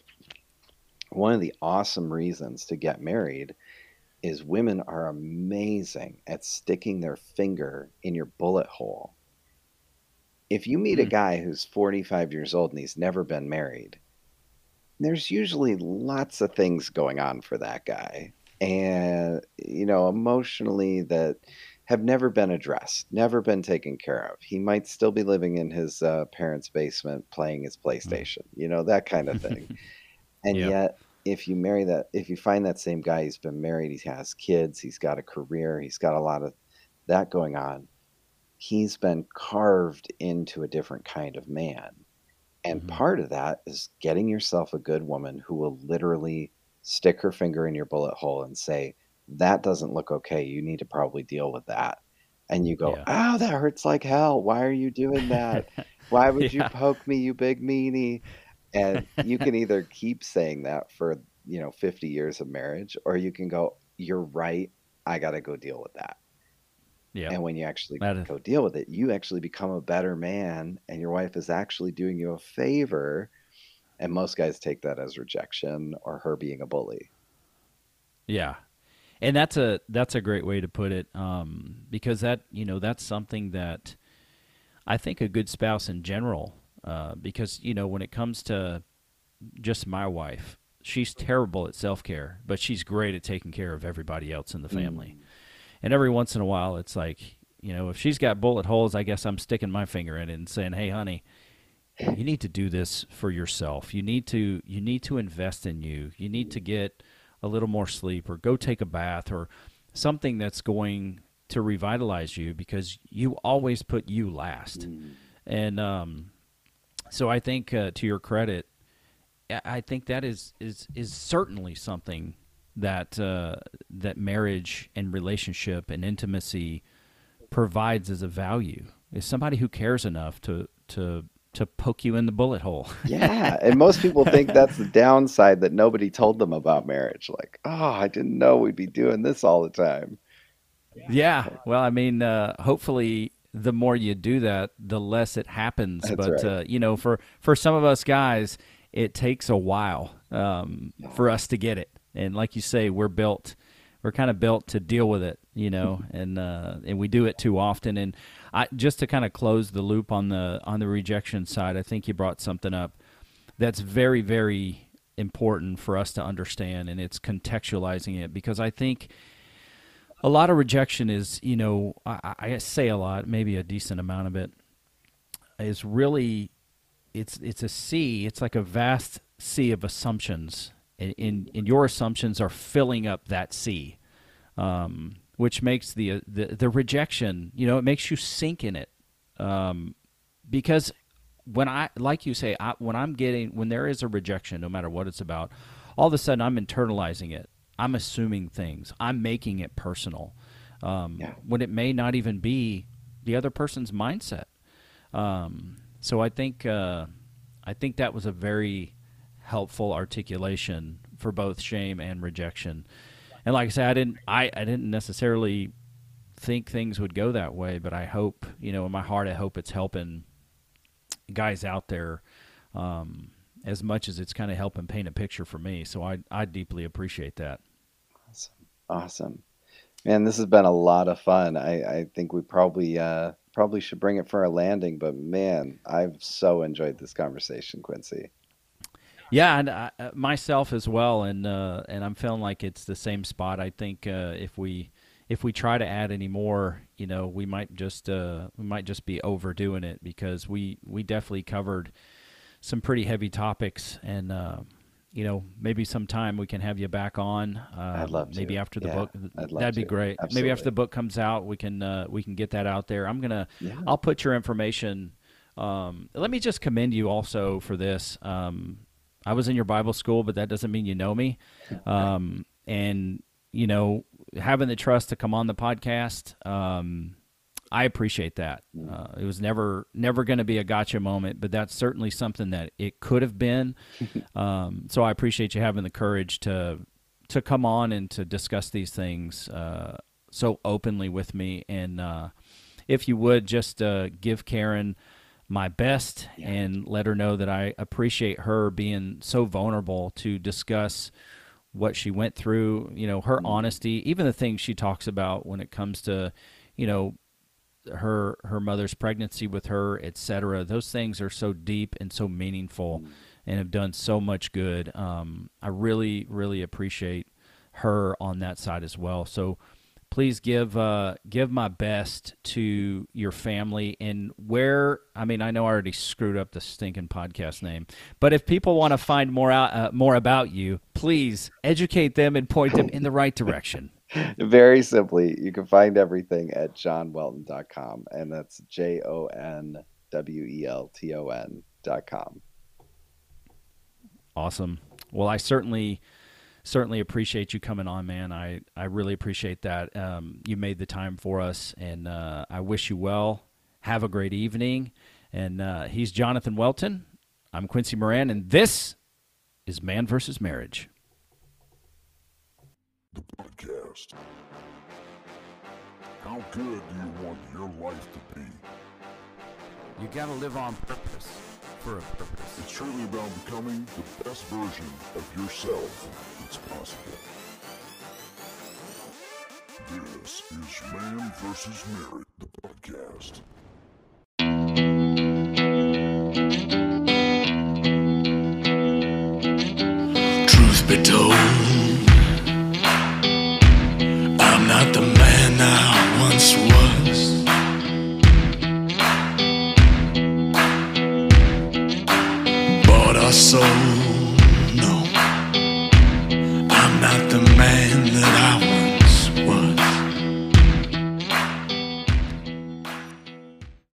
One of the awesome reasons to get married is women are amazing at sticking their finger in your bullet hole. If you meet a hmm. guy who's 45 years old and he's never been married, there's usually lots of things going on for that guy. And, you know, emotionally that have never been addressed, never been taken care of. He might still be living in his uh, parents' basement playing his PlayStation, you know, that kind of thing. And Yep. yet, if you marry that, if you find that same guy, he's been married, he has kids, he's got a career, he's got a lot of that going on. He's been carved into a different kind of man. And part of that is getting yourself a good woman who will literally stick her finger in your bullet hole and say, That doesn't look okay. You need to probably deal with that. And you go, Oh, that hurts like hell. Why are you doing that? Why would you poke me, you big meanie? And you can either keep saying that for, you know, 50 years of marriage, or you can go, You're right. I got to go deal with that. Yeah. And when you actually That is- go deal with it, you actually become a better man, and your wife is actually doing you a favor. And most guys take that as rejection or her being a bully. Yeah, and that's a that's a great way to put it um, because that you know that's something that I think a good spouse in general uh, because you know when it comes to just my wife she's terrible at self-care but she's great at taking care of everybody else in the family. And every once in a while it's like you know if she's got bullet holes I guess I'm sticking my finger in it and saying hey honey you need to do this for yourself you need to you need to invest in you you need to get a little more sleep or go take a bath or something that's going to revitalize you because you always put you last. And um, so I think uh, to your credit, I- I think that is is is certainly something that uh, that marriage and relationship and intimacy provides as a value. Is somebody who cares enough to to to poke you in the bullet hole. Yeah, and most people think that's the downside that nobody told them about marriage. Like, oh, I didn't know we'd be doing this all the time. Yeah. Well, I mean, uh, hopefully, the more you do that, the less it happens. That's but right. uh, you know, for for some of us guys, it takes a while um, for us to get it. And like you say, we're built. We're kind of built to deal with it, you know, and uh, and we do it too often. And I just to kind of close the loop on the on the rejection side, I think you brought something up that's very very important for us to understand, and it's contextualizing it because I think a lot of rejection is, you know, I, I say a lot, maybe a decent amount of it is really, it's it's a sea. It's like a vast sea of assumptions, and, and, and your assumptions are filling up that sea, um, which makes the, uh, the the rejection, you know, it makes you sink in it, um, because when I, like you say, I, when I'm getting, when there is a rejection, no matter what it's about, all of a sudden I'm internalizing it. I'm assuming things. I'm making it personal. Um, When it may not even be the other person's mindset. Um, so I think, uh, I think that was a very helpful articulation for both shame and rejection. And like I said, I didn't, I, I didn't necessarily think things would go that way, but I hope, you know, in my heart, I hope it's helping guys out there um, as much as it's kind of helping paint a picture for me. So I I deeply appreciate that. Awesome. Awesome, man, this has been a lot of fun. I, I think we probably uh, probably should bring it for a landing, but man, I've so enjoyed this conversation, Quincy. Yeah, and I, uh, myself as well, and uh, and I'm feeling like it's the same spot. I think uh, if we if we try to add any more, you know, we might just uh, we might just be overdoing it because we we definitely covered some pretty heavy topics, and uh, you know, maybe sometime we can have you back on. Uh, I'd love to. Maybe after the Yeah, book, I'd love that'd be to. great. Maybe after the book comes out, we can uh, we can get that out there. I'm gonna Yeah. I'll put your information. Um, let me just commend you also for this. Um, I was in your Bible school, but that doesn't mean you know me. Um, and you know, having the trust to come on the podcast, um, I appreciate that. Uh, it was never never going to be a gotcha moment, but that's certainly something that it could have been. um, so I appreciate you having the courage to to come on and to discuss these things uh, so openly with me. And uh, if you would just uh, give Karen my best and let her know that I appreciate her being so vulnerable to discuss what she went through, you know, her honesty, even the things she talks about when it comes to, you know, her her mother's pregnancy with her, etc. Those things are so deep and so meaningful and have done so much good. Um, I really, really appreciate her on that side as well. So please give uh, give my best to your family and where I mean I know I already screwed up the stinking podcast name, but if people want to find more out uh, more about you, please educate them and point them in the right direction. Very simply, you can find everything at jonwelton.com, and that's J O N W E L T O N dot com. Awesome. Well, I certainly certainly appreciate you coming on, man. I I really appreciate that. Um, you made the time for us, and uh, I wish you well. Have a great evening. And uh, he's Jonathan Welton. I'm Quincy Moran, and this is Man versus Marriage. The podcast. How good do you want your life to be? You gotta live on purpose. for a purpose. It's truly about becoming the best version of yourself that's possible. This is Man vs. Marriage, the podcast. Truth be told, I'm not the man I once was. Bought our soul